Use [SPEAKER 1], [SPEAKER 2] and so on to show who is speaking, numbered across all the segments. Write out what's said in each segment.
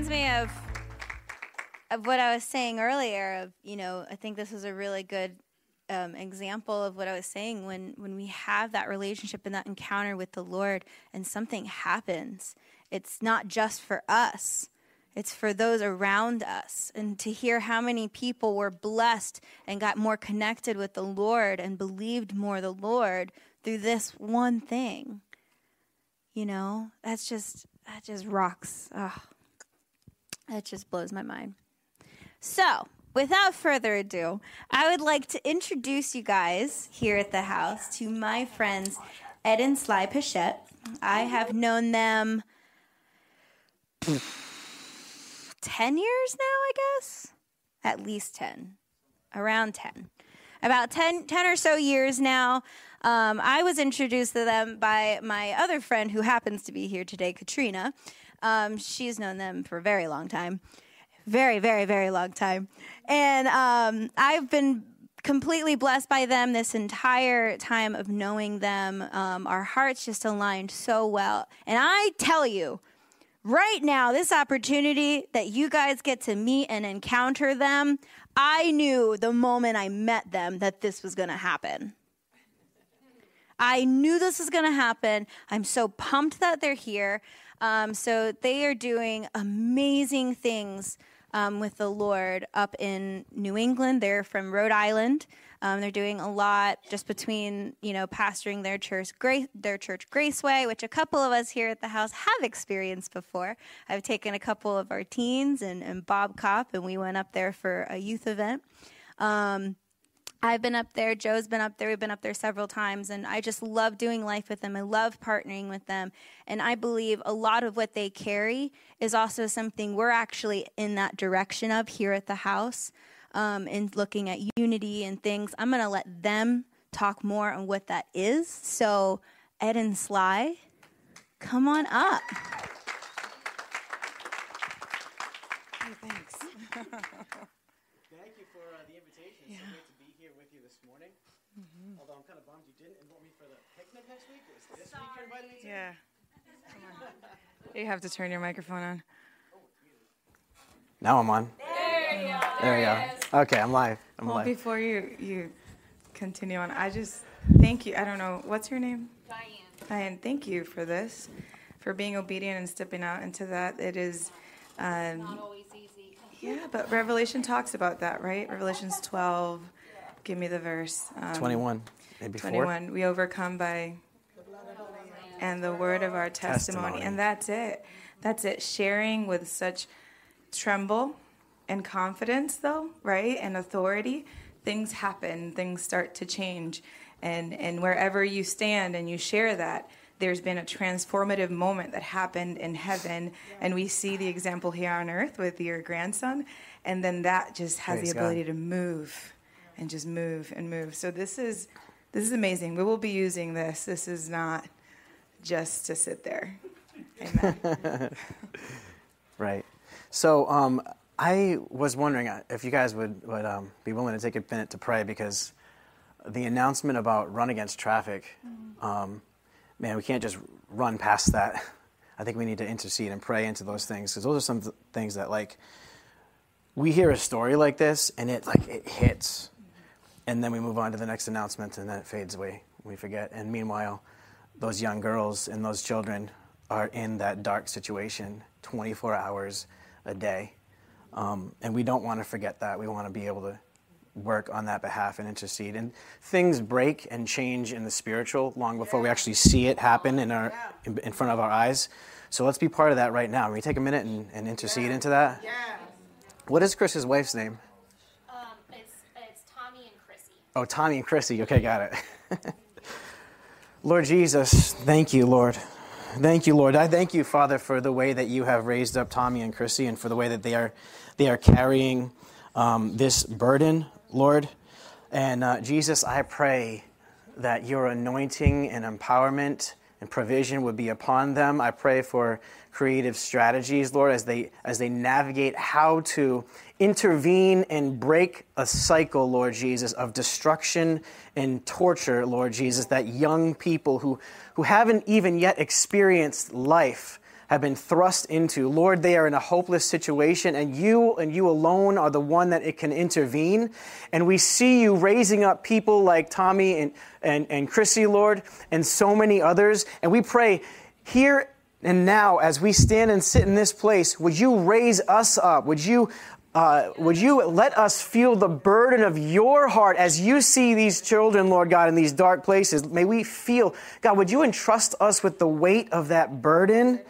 [SPEAKER 1] reminds me of of what I was saying earlier. Of you know, I think this is a really good um, example of what I was saying. When when we have that relationship and that encounter with the Lord, and something happens, it's not just for us. It's for those around us. And to hear how many people were blessed and got more connected with the Lord and believed more the Lord through this one thing. You know, that's just that just rocks. That just blows my mind. So, without further ado, I would like to introduce you guys here at the house to my friends Ed and Sully Pichette. I have known them 10 years now, I guess. At least 10. Around 10. About 10, 10 or so years now. Um, I was introduced to them by my other friend who happens to be here today, Katrina. Um, she's known them for a very long time. Very, very, very long time. And um, I've been completely blessed by them this entire time of knowing them. Um, our hearts just aligned so well. And I tell you, right now, this opportunity that you guys get to meet and encounter them, I knew the moment I met them that this was going to happen. I knew this was going to happen. I'm so pumped that they're here. Um, so they are doing amazing things um, with the Lord up in New England. They're from Rhode Island. Um, they're doing a lot just between you know pastoring their church, Grace, their church Graceway, which a couple of us here at the house have experienced before. I've taken a couple of our teens and, and Bob Cop, and we went up there for a youth event. Um, I've been up there. Joe's been up there. We've been up there several times, and I just love doing life with them. I love partnering with them, and I believe a lot of what they carry is also something we're actually in that direction of here at the house, um, in looking at unity and things. I'm going to let them talk more on what that is. So, Ed and Sully, come on up.
[SPEAKER 2] Hey, thanks.
[SPEAKER 3] Thank you for uh, the invitation.
[SPEAKER 2] Yeah.
[SPEAKER 3] so great to be here with you this morning. Although I'm kind of bummed you didn't invite me for the picnic next week. It was this week you invited me to.
[SPEAKER 2] yeah. Come on. You have to turn your microphone on.
[SPEAKER 3] Now I'm on. There you go. There we go. Okay, I'm live. I'm
[SPEAKER 2] Well,
[SPEAKER 3] live.
[SPEAKER 2] before you you continue on, I just thank you. I don't know what's your name.
[SPEAKER 1] Diane.
[SPEAKER 2] Diane, thank you for this, for being obedient and stepping out into that. It is, um,
[SPEAKER 1] always easy.
[SPEAKER 2] yeah, but Revelation talks about that, right? Revelations 12. Give me the verse. Um,
[SPEAKER 3] 21, maybe four.
[SPEAKER 2] 21. We overcome by and the word of our testimony.
[SPEAKER 3] Testimony.
[SPEAKER 2] And that's it. That's it. Sharing with such tremble and confidence, though, right? And authority. Things happen, things start to change. And, and wherever you stand and you share that, there's been a transformative moment that happened in heaven. And we see the example here on earth with your grandson. And then that just has
[SPEAKER 3] Praise
[SPEAKER 2] the
[SPEAKER 3] God.
[SPEAKER 2] ability to move and just move and move. So this is this is amazing. We will be using this. This is not just to sit there. Amen.
[SPEAKER 3] Right. So um, I was wondering uh, if you guys would, would um, be willing to take a minute to pray because the announcement about run against traffic, um, man, we can't just run past that. I think we need to intercede and pray into those things because those are some th- things that like we hear a story like this and it like it hits, and then we move on to the next announcement and then it fades away. We forget. And meanwhile, those young girls and those children are in that dark situation 24 hours a day. Um, and we don't want to forget that. We want to be able to work on that behalf and intercede. And things break and change in the spiritual long before we actually see it happen in, our, in, in front of our eyes. So let's be part of that right now. Can we take a minute and, and intercede into that? What is Chris's wife's name?
[SPEAKER 4] Um, it's it's Tommy and Chrissy.
[SPEAKER 3] Oh, Tommy and Chrissy. Okay, got it. Lord Jesus, thank you, Lord. Thank you, Lord. I thank you, Father, for the way that you have raised up Tommy and Chrissy and for the way that they are, they are carrying um, this burden, Lord. And uh, Jesus, I pray that your anointing and empowerment and provision would be upon them. I pray for creative strategies, Lord, as they as they navigate how to intervene and break a cycle, Lord Jesus, of destruction and torture, Lord Jesus, that young people who, who haven't even yet experienced life have been thrust into. Lord, they are in a hopeless situation, and you and you alone are the one that it can intervene. And we see you raising up people like Tommy and, and, and Chrissy, Lord, and so many others. And we pray here and now, as we stand and sit in this place, would you raise us up? Would you uh, would you let us feel the burden of your heart as you see these children, Lord God, in these dark places? May we feel, God, would you entrust us with the weight of that burden?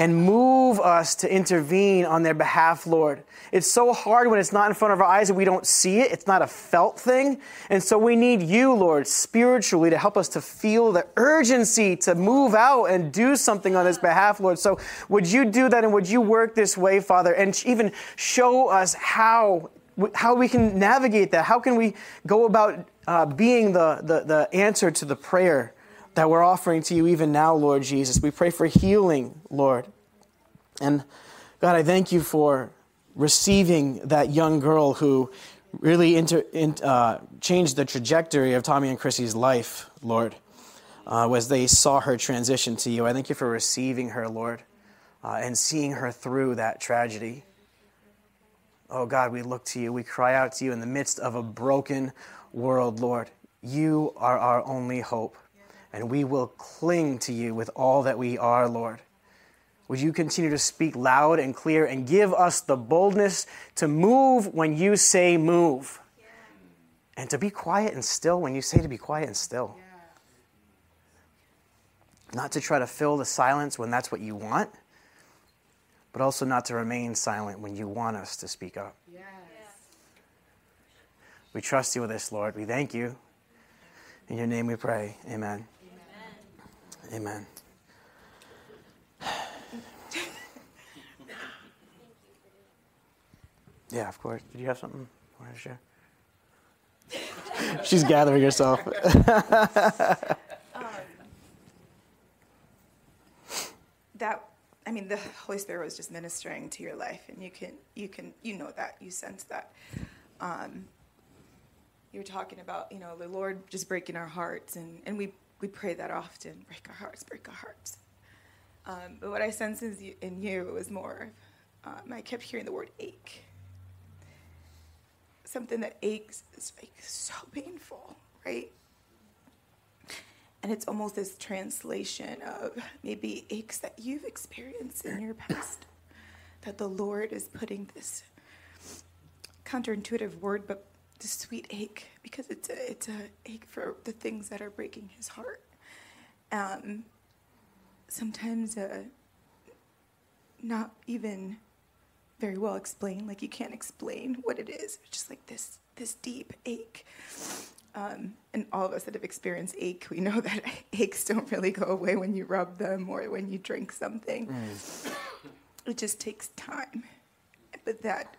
[SPEAKER 3] And move us to intervene on their behalf, Lord. It's so hard when it's not in front of our eyes and we don't see it. It's not a felt thing. And so we need you, Lord, spiritually to help us to feel the urgency to move out and do something on His behalf, Lord. So would you do that and would you work this way, Father, and even show us how how we can navigate that. How can we go about uh, being the, the, the answer to the prayer that we're offering to you even now, Lord Jesus. We pray for healing, Lord. And God, I thank you for receiving that young girl who really inter, in, uh, changed the trajectory of Tommy and Chrissy's life, Lord, uh, as they saw her transition to you. I thank you for receiving her, Lord, uh, and seeing her through that tragedy. Oh God, we look to you. We cry out to you in the midst of a broken world, Lord. You are our only hope and we will cling to you with all that we are, Lord. Would you continue to speak loud and clear and give us the boldness to move when you say move? And to be quiet and still when you say to be quiet and still. Not to try to fill the silence when that's what you want, but also not to remain silent when you want us to speak up. We trust you with this, Lord. We thank you. In your name we pray. Amen. Amen. yeah, of course. Did you have something you want to share? She's gathering herself.
[SPEAKER 2] that I mean, the Holy Spirit was just ministering to your life, and you can you can you know that you sense that. Um, you're talking about you know the Lord just breaking our hearts, and and we we pray that often break our hearts, break our hearts. Um, but what I sense in you was more, um, I kept hearing the word ache. Something that aches is like so painful, right? And it's almost this translation of maybe aches that you've experienced in your past. That the Lord is putting this counterintuitive word, but the sweet ache because it's a it's a ache for the things that are breaking his heart. Um, sometimes uh, not even very well explained. Like you can't explain what it is. It's just like this this deep ache. Um, and all of us that have experienced ache, we know that aches don't really go away when you rub them or when you drink something. Mm. It just takes time. But that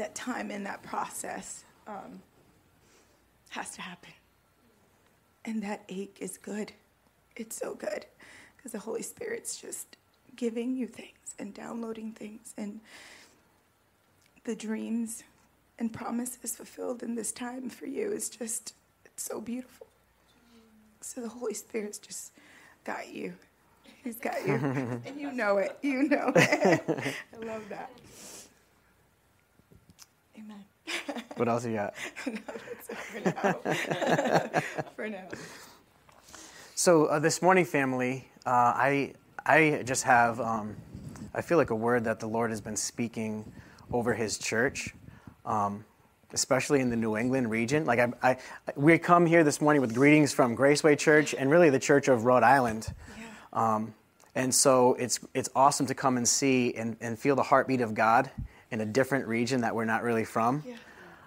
[SPEAKER 2] that time in that process um, has to happen. And that ache is good. It's so good because the Holy Spirit's just giving you things and downloading things and the dreams and promises fulfilled in this time for you is just it's so beautiful. So the Holy Spirit's just got you. He's got you. and you know it. You know it. I love that.
[SPEAKER 3] Amen. what else you got? no,
[SPEAKER 2] for now. for now.
[SPEAKER 3] So uh, this morning, family, uh, I I just have um, I feel like a word that the Lord has been speaking over His church. Um, especially in the New England region. Like I, I, we come here this morning with greetings from Graceway Church and really the Church of Rhode Island. Yeah. Um, and so it's it's awesome to come and see and, and feel the heartbeat of God in a different region that we're not really from. Yeah.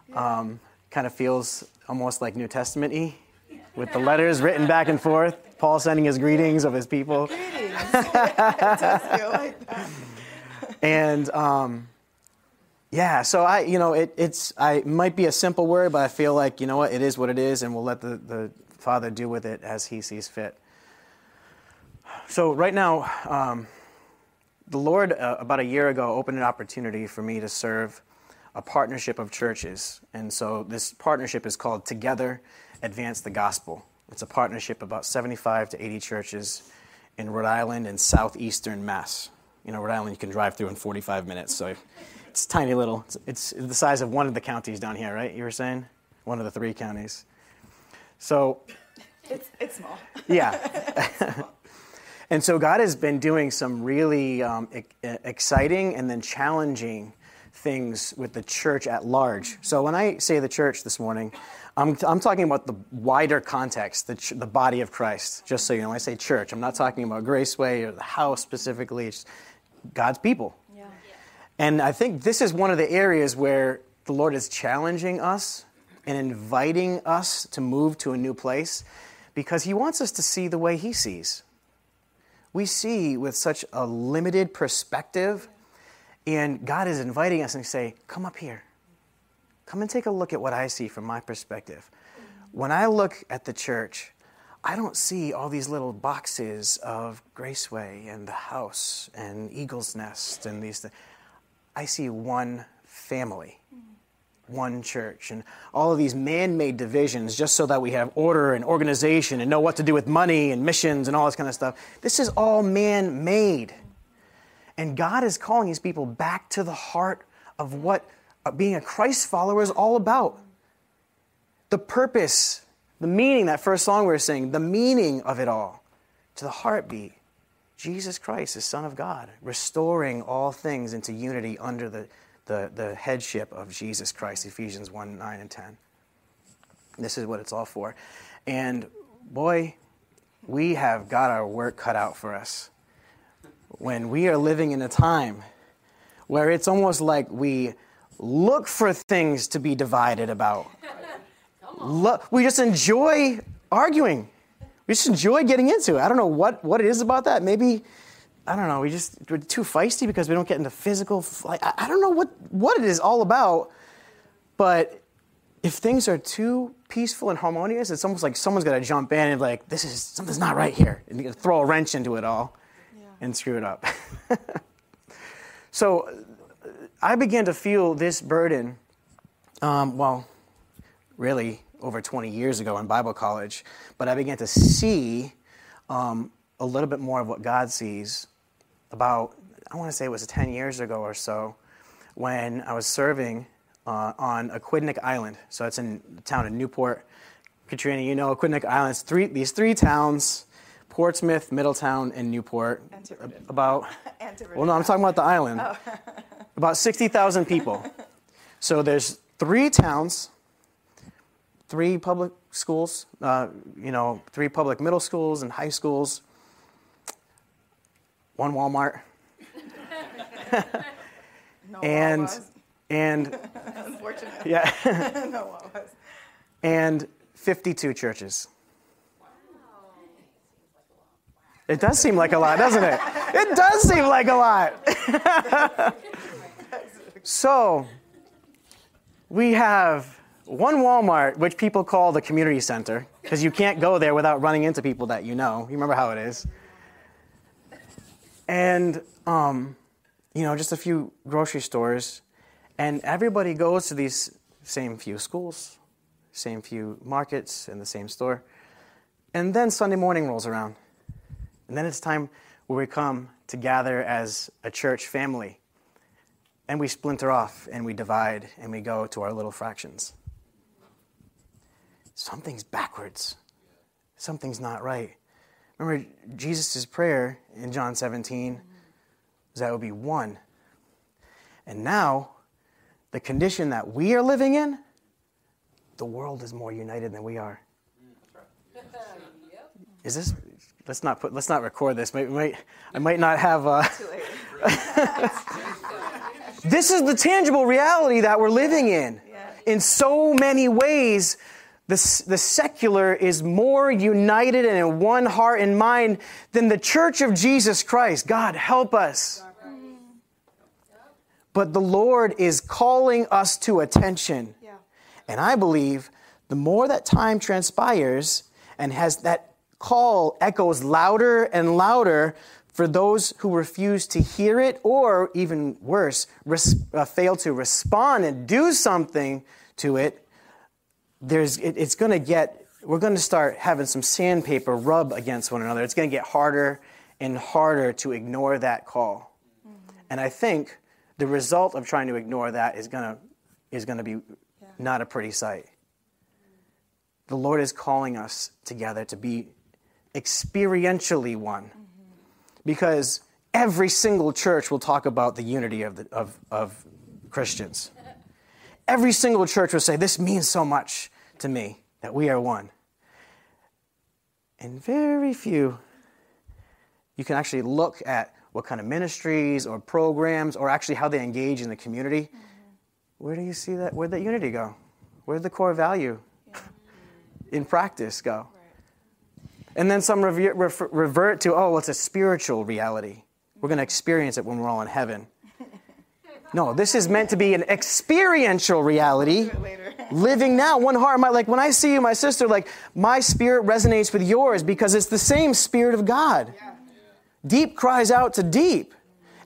[SPEAKER 3] Yeah. Um, kind of feels almost like New Testament y with the letters written back and forth. Paul sending his greetings of his people. Greetings. like and um, yeah, so I, you know, it, it's I it might be a simple word, but I feel like you know what, it is what it is, and we'll let the, the Father do with it as He sees fit. So right now, um, the Lord, uh, about a year ago, opened an opportunity for me to serve a partnership of churches. And so this partnership is called Together Advance the Gospel. It's a partnership about 75 to 80 churches in Rhode Island and southeastern Mass. You know, Rhode Island you can drive through in 45 minutes, so it's tiny little. It's, it's the size of one of the counties down here, right? You were saying one of the three counties. So,
[SPEAKER 2] It's, it's small.
[SPEAKER 3] yeah. and so God has been doing some really um, exciting and then challenging things with the church at large. So when I say the church this morning, I'm, I'm talking about the wider context, the, ch- the body of Christ. Just so you know, when I say church, I'm not talking about Graceway or the house specifically. It's God's people.
[SPEAKER 2] Yeah.
[SPEAKER 3] And I think this is one of the areas where the Lord is challenging us and inviting us to move to a new place because He wants us to see the way He sees. We see with such a limited perspective, and God is inviting us and say, Come up here. Come and take a look at what I see from my perspective. When I look at the church, I don't see all these little boxes of Graceway and the house and Eagle's Nest and these things. I see one family, one church, and all of these man made divisions just so that we have order and organization and know what to do with money and missions and all this kind of stuff. This is all man made. And God is calling his people back to the heart of what uh, being a Christ follower is all about. The purpose, the meaning, that first song we were singing, the meaning of it all, to the heartbeat. Jesus Christ, the Son of God, restoring all things into unity under the, the, the headship of Jesus Christ, Ephesians 1 9 and 10. This is what it's all for. And boy, we have got our work cut out for us when we are living in a time where it's almost like we look for things to be divided about. We just enjoy arguing. We just enjoy getting into it. I don't know what, what it is about that. Maybe, I don't know, we just, we're too feisty because we don't get into physical, like, I, I don't know what, what it is all about. But if things are too peaceful and harmonious, it's almost like someone's got to jump in and like, this is, something's not right here. And throw a wrench into it all and screw it up. so I began to feel this burden, um, well, really over 20 years ago in Bible college, but I began to see um, a little bit more of what God sees about, I want to say it was 10 years ago or so, when I was serving uh, on Aquidneck Island. So it's in the town of Newport. Katrina, you know Aquidneck Island's three, these three towns, Portsmouth, Middletown, and Newport. About, well, no, I'm talking about the island. About 60,000 people. So there's three towns, three public schools, uh, you know, three public middle schools and high schools, one Walmart,
[SPEAKER 2] No
[SPEAKER 3] and
[SPEAKER 2] Wawas,
[SPEAKER 3] and
[SPEAKER 2] unfortunately.
[SPEAKER 3] yeah,
[SPEAKER 2] no Wawas.
[SPEAKER 3] and 52 churches. It does seem like a lot, doesn't it? It does seem like a lot. so, we have one Walmart, which people call the community center, because you can't go there without running into people that you know. You remember how it is. And, um, you know, just a few grocery stores. And everybody goes to these same few schools, same few markets, in the same store. And then Sunday morning rolls around. And then it's time where we come to gather as a church family. And we splinter off and we divide and we go to our little fractions. Something's backwards. Something's not right. Remember Jesus' prayer in John 17 was that it would be one. And now, the condition that we are living in, the world is more united than we are. Is this? Let's not put. Let's not record this. Might, might, I might not have. Uh, this is the tangible reality that we're living in. In so many ways, the, the secular is more united and in one heart and mind than the church of Jesus Christ. God, help us. But the Lord is calling us to attention.
[SPEAKER 2] Yeah.
[SPEAKER 3] And I believe the more that time transpires and has that call echoes louder and louder for those who refuse to hear it or even worse, res- uh, fail to respond and do something to it, there's, it, it's going to get, we're going to start having some sandpaper rub against one another. It's going to get harder and harder to ignore that call. Mm-hmm. And I think the result of trying to ignore that is going to is going to be not a pretty sight. The Lord is calling us together to be experientially one. Mm-hmm. Because every single church will talk about the unity of, the, of, of Christians. Every single church will say, This means so much to me that we are one. And very few, you can actually look at what kind of ministries or programs or actually how they engage in the community. Mm-hmm. Where do you see that? Where'd that unity go? Where'd the core value yeah. in practice go? Right. And then some revert, revert to, oh, well, it's a spiritual reality. We're going to experience it when we're all in heaven. No, this is meant to be an experiential reality. Living now, one heart. My, like when I see you, my sister, like my spirit resonates with yours because it's the same spirit of God. Yeah. Deep cries out to deep.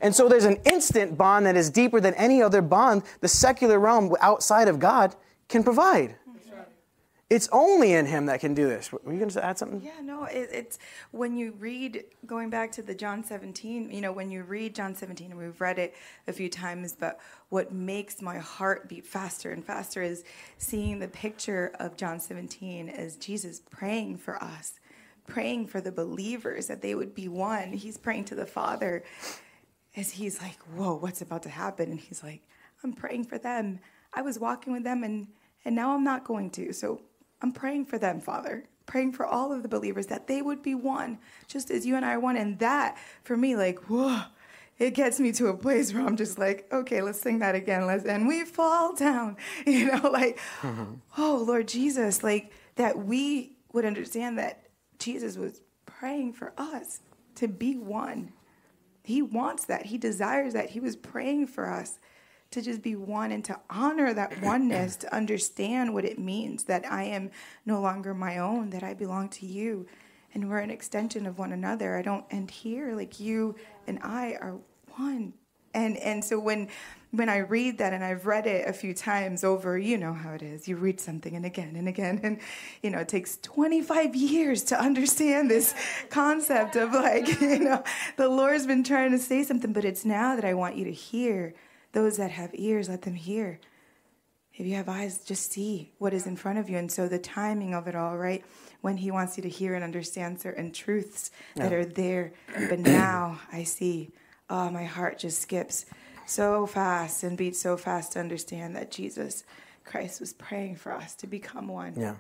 [SPEAKER 3] And so there's an instant bond that is deeper than any other bond the secular realm outside of God can provide. It's only in Him that can do this. Were you going to add something?
[SPEAKER 2] Yeah, no, it, it's when you read, going back to the John 17, you know, when you read John 17, and we've read it a few times, but what makes my heart beat faster and faster is seeing the picture of John 17 as Jesus praying for us praying for the believers that they would be one. He's praying to the Father as he's like, Whoa, what's about to happen? And he's like, I'm praying for them. I was walking with them and, and now I'm not going to. So I'm praying for them, Father. Praying for all of the believers that they would be one, just as you and I are one. And that, for me, like, whoa, it gets me to a place where I'm just like, okay, let's sing that again. Let's and we fall down. You know, like, mm-hmm. oh Lord Jesus, like that we would understand that Jesus was praying for us to be one. He wants that. He desires that. He was praying for us to just be one and to honor that oneness, to understand what it means that I am no longer my own, that I belong to you. And we're an extension of one another. I don't end here. Like you and I are one. And and so when when I read that and I've read it a few times over, you know how it is. You read something and again and again and you know, it takes 25 years to understand this concept of like, you know, the Lord's been trying to say something, but it's now that I want you to hear. Those that have ears, let them hear. If you have eyes, just see what is in front of you. And so the timing of it all, right? When he wants you to hear and understand certain truths yeah. that are there. But now I see, oh, my heart just skips so fast and beats so fast to understand that Jesus Christ was praying for us to become one.
[SPEAKER 3] Yeah.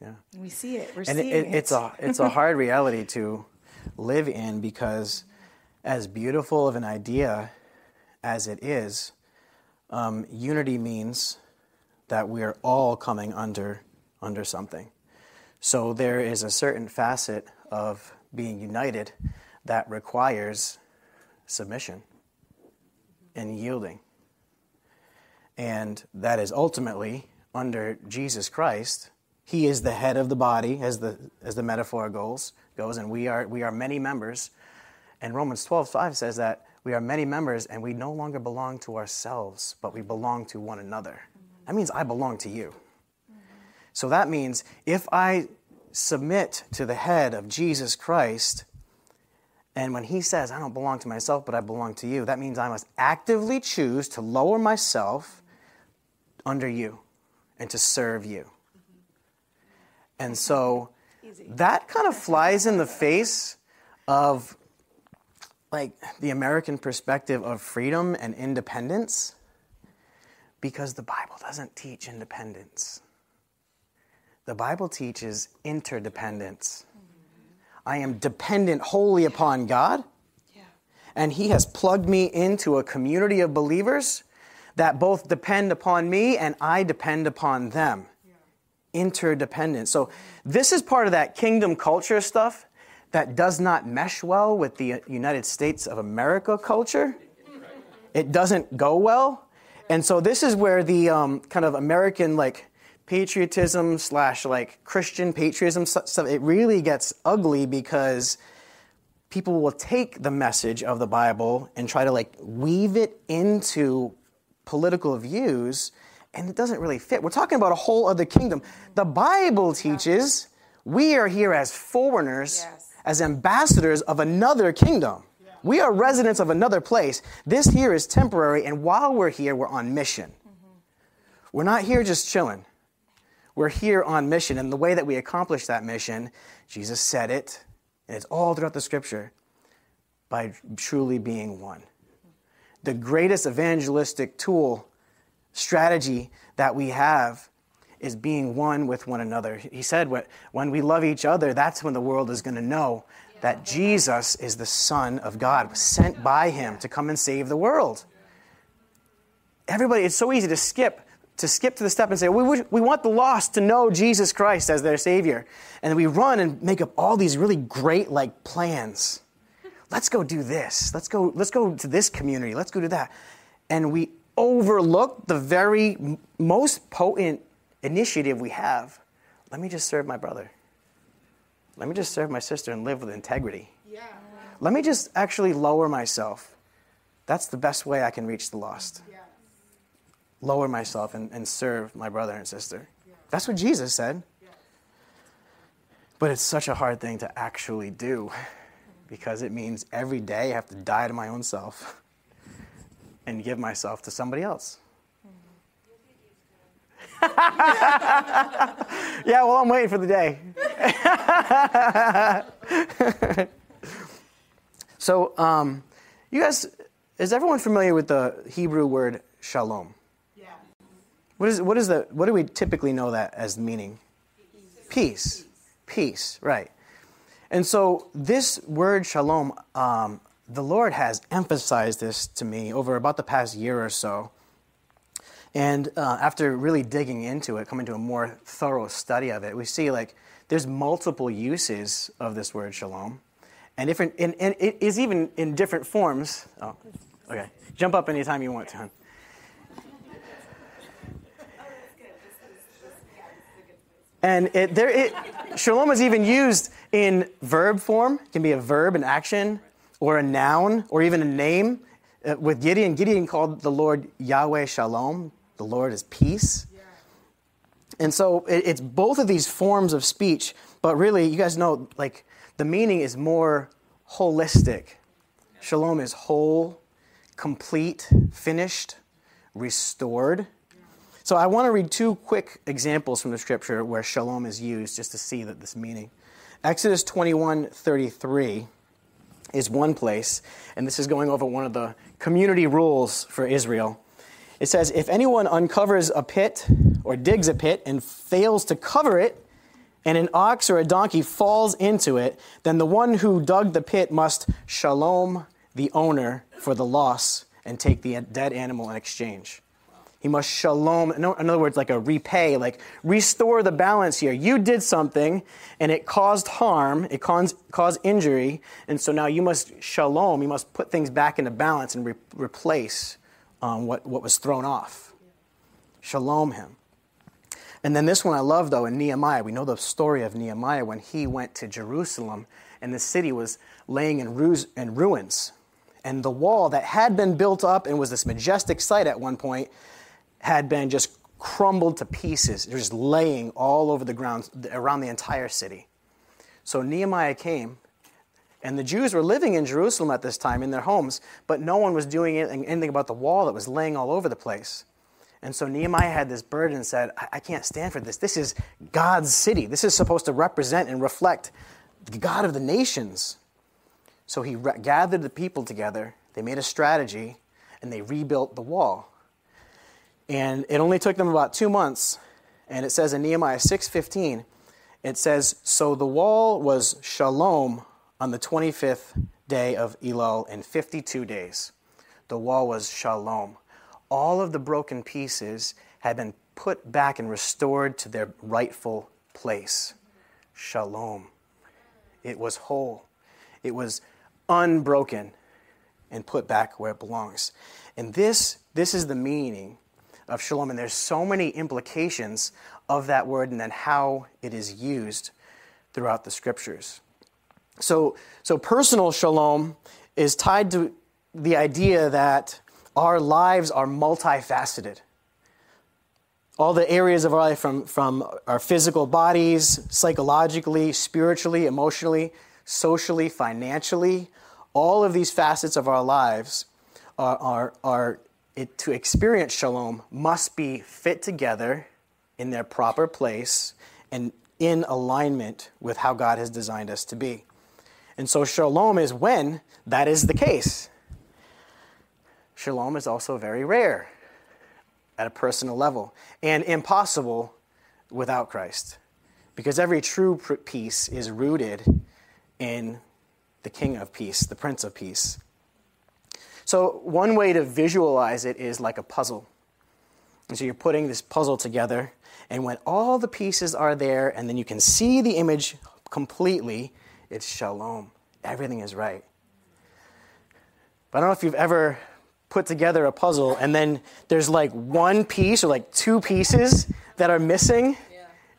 [SPEAKER 3] Yeah.
[SPEAKER 2] And we see it. We're
[SPEAKER 3] and
[SPEAKER 2] seeing
[SPEAKER 3] it,
[SPEAKER 2] it.
[SPEAKER 3] It's a it's a hard reality to live in because as beautiful of an idea as it is, um, unity means that we are all coming under under something. So there is a certain facet of being united that requires submission and yielding. And that is ultimately under Jesus Christ. He is the head of the body, as the, as the metaphor goes, goes, and we are, we are many members. And Romans 12, 5 says that we are many members and we no longer belong to ourselves, but we belong to one another. That means I belong to you. So that means if I submit to the head of Jesus Christ, and when he says, I don't belong to myself, but I belong to you, that means I must actively choose to lower myself under you and to serve you. And so that kind of flies in the face of like the American perspective of freedom and independence because the Bible doesn't teach independence. The Bible teaches interdependence. I am dependent wholly upon God. And He has plugged me into a community of believers that both depend upon me and I depend upon them. Interdependence. So, this is part of that kingdom culture stuff that does not mesh well with the United States of America culture. It doesn't go well. And so, this is where the um, kind of American, like, patriotism slash like Christian patriotism stuff, it really gets ugly because people will take the message of the Bible and try to like weave it into political views and it doesn't really fit. We're talking about a whole other kingdom. The Bible teaches we are here as foreigners, yes. As ambassadors of another kingdom. We are residents of another place. This here is temporary, and while we're here, we're on mission. We're not here just chilling. We're here on mission. And the way that we accomplish that mission, Jesus said it, and it's all throughout the scripture, by truly being one. The greatest evangelistic tool, strategy that we have is being one with one another. He said, when we love each other, that's when the world is going to know that Jesus is the Son of God, sent by Him to come and save the world. Everybody, it's so easy to skip to skip to the step and say, we, we want the lost to know Jesus Christ as their Savior. And we run and make up all these really great like plans. Let's go do this. Let's go, let's go to this community. Let's go do that. And we overlook the very most potent initiative we have. Let me just serve my brother. Let me just serve my sister and live with integrity. Yeah. Let me just actually lower myself. That's the best way I can reach the lost. Yeah. Lower myself and, and serve my brother and sister. Yeah. That's what Jesus said. Yeah. But it's such a hard thing to actually do because it means every day I have to die to my own self and give myself to somebody else. yeah, well, I'm waiting for the day. so, um, you guys, is everyone familiar with the Hebrew word shalom? Yeah. What is what is the what do we typically know that as meaning? Peace. Peace, Peace right. And so this word shalom, um, the Lord has emphasized this to me over about the past year or so. And uh, after really digging into it, coming to a more thorough study of it, we see like there's multiple uses of this word shalom, and different, and, and it is even in different forms. Oh, okay. Jump up anytime you want to. And it, there, it, shalom is even used in verb form. It can be a verb, an action, or a noun, or even a name. Uh, with Gideon, Gideon called the Lord Yahweh Shalom, the Lord is peace. And so it's both of these forms of speech, but really, you guys know, like, the meaning is more holistic. Shalom is whole, complete, finished, restored. So I want to read two quick examples from the scripture where shalom is used just to see that this meaning. Exodus 21 33 is one place, and this is going over one of the community rules for Israel. It says, If anyone uncovers a pit or digs a pit and fails to cover it, and an ox or a donkey falls into it, then the one who dug the pit must shalom the owner for the loss and take the dead animal in exchange. He must shalom, in other words, like a repay, like restore the balance here. You did something and it caused harm, it caused, injury, and so now you must shalom, you must put things back into balance and re- replace what, what was thrown off. Shalom him. And then this one I love, though, in Nehemiah. We know the story of Nehemiah when he went to Jerusalem and the city was laying in, ru- in ruins. And the wall that had been built up and was this majestic sight at one point had been just crumbled to pieces. They're just laying all over the ground around the entire city. So Nehemiah came and the Jews were living in Jerusalem at this time in their homes, but no one was doing anything, about the wall that was laying all over the place. And so Nehemiah had this burden and said, I, I can't stand for this. This is God's city. This is supposed to represent and reflect the God of the nations. So he re- gathered the people together, they made a strategy, and they rebuilt the wall. And it only took them about two months. And it says in Nehemiah 6:15, it says, So the wall was shalom on the 25th day of Elul in 52 days. The wall was shalom. All of the broken pieces had been put back and restored to their rightful place. Shalom. It was whole. It was unbroken and put back where it belongs. And this, this is the meaning of shalom. And there's so many implications of that word and then how it is used throughout the scriptures. So, so personal shalom is tied to the idea that our lives are multifaceted. All the areas of our life, from, from our physical bodies, psychologically, spiritually, emotionally, socially, financially, all of these facets of our lives are, are, are it, to experience shalom must be fit together in their proper place and in alignment with how God has designed us to be. And so, shalom is when that is the case. Shalom is also very rare at a personal level and impossible without Christ. Because every true peace is rooted in the King of Peace, the Prince of Peace. So, one way to visualize it is like a puzzle. And so, you're putting this puzzle together, and when all the pieces are there, and then you can see the image completely, it's shalom. Everything is right. But I don't know if you've ever put together a puzzle and then there's like one piece or like two pieces that are missing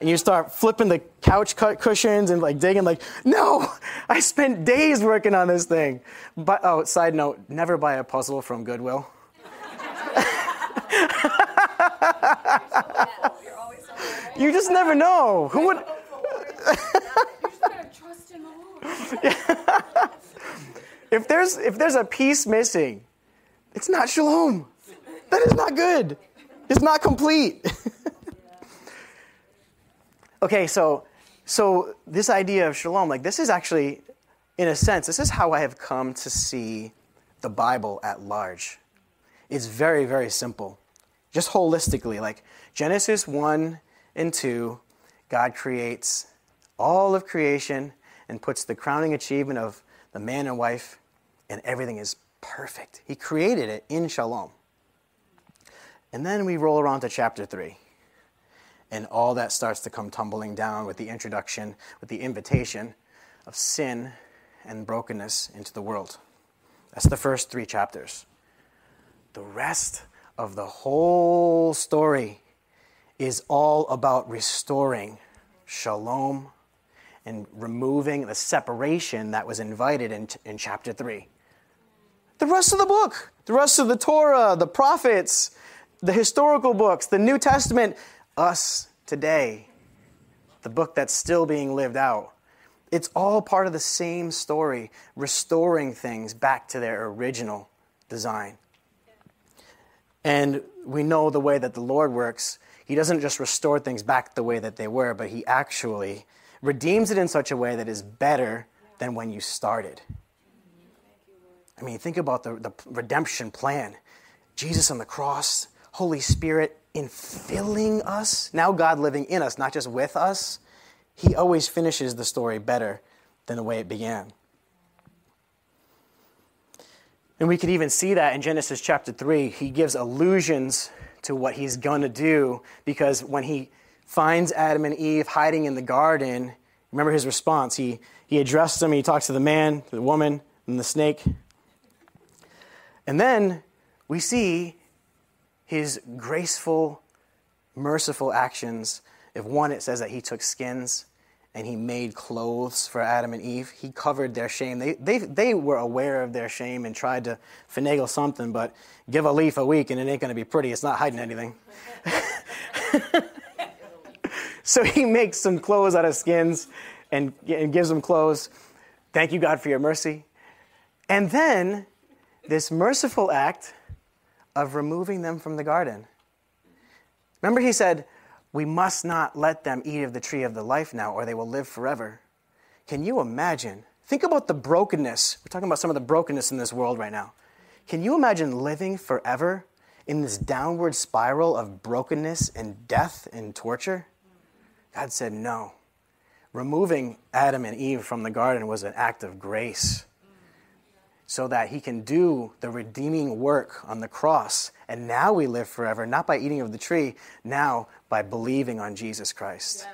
[SPEAKER 3] and you start flipping the couch cushions and like digging like no i spent days working on this thing. But oh side note never buy a puzzle from goodwill. You just never know. Who would if there's if there's a piece missing it's not shalom. That is not good. It's not complete. okay, so so this idea of shalom, like this is actually, in a sense, this is how I have come to see the Bible at large. It's very, very simple. Just holistically, like Genesis 1 and 2, God creates all of creation and puts the crowning achievement of the man and wife, and everything is perfect. He created it in shalom. And then we roll around to chapter 3. And all that starts to come tumbling down with the introduction, with the invitation of sin and brokenness into the world. That's the first three chapters. The rest of the whole story is all about restoring shalom and removing the separation that was invited in, in chapter 3. The rest of the book, the rest of the Torah, the prophets, the historical books, the New Testament, us today, the book that's still being lived out. It's all part of the same story, restoring things back to their original design. And we know the way that the Lord works. He doesn't just restore things back the way that they were, but He actually redeems it in such a way that is better than when you started. I mean, think about the, the redemption plan Jesus on the cross, Holy Spirit in filling us, now God living in us, not just with us. He always finishes the story better than the way it began. And we can even see that in Genesis chapter 3. He gives allusions to what he's going to do because when he finds Adam and Eve hiding in the garden, remember his response. He, he addressed them, he talks to the man, the woman, and the snake. And then we see his graceful, merciful actions. If one, it says that he took skins and he made clothes for Adam and Eve. He covered their shame. They, they, they were aware of their shame and tried to finagle something, but give a leaf a week and it ain't going to be pretty. It's not hiding anything. so he makes some clothes out of skins and, and gives them clothes. Thank you, God, for your mercy. And then this merciful act of removing them from the garden. Remember, he said, We must not let them eat of the tree of the life now, or they will live forever. Can you imagine? Think about the brokenness. We're talking about some of the brokenness in this world right now. Can you imagine living forever in this downward spiral of brokenness and death and torture? God said, No. Removing Adam and Eve from the garden was an act of grace so that he can do the redeeming work on the cross. And now we live forever, not by eating of the tree, now by believing on Jesus Christ.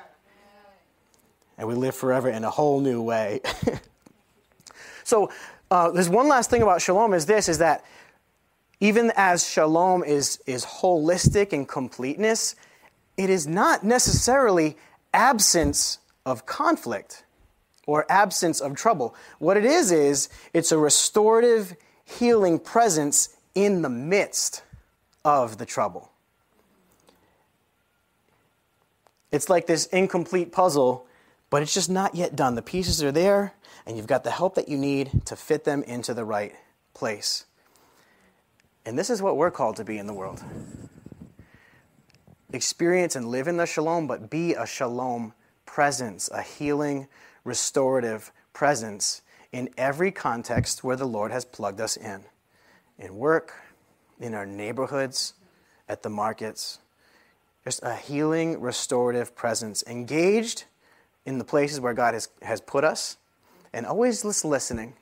[SPEAKER 3] And we live forever in a whole new way. so uh, there's one last thing about shalom is this, is that even as shalom is, is holistic and completeness, it is not necessarily absence of conflict or absence of trouble. What it is, is it's a restorative, healing presence in the midst of the trouble. It's like this incomplete puzzle but it's just not yet done. The pieces are there, and you've got the help that you need to fit them into the right place. And this is what we're called to be in the world experience and live in the shalom, but be a shalom presence, a healing, restorative presence in every context where the Lord has plugged us in in work, in our neighborhoods, at the markets. Just a healing, restorative presence, engaged in the places where God has, has put us, and always listening.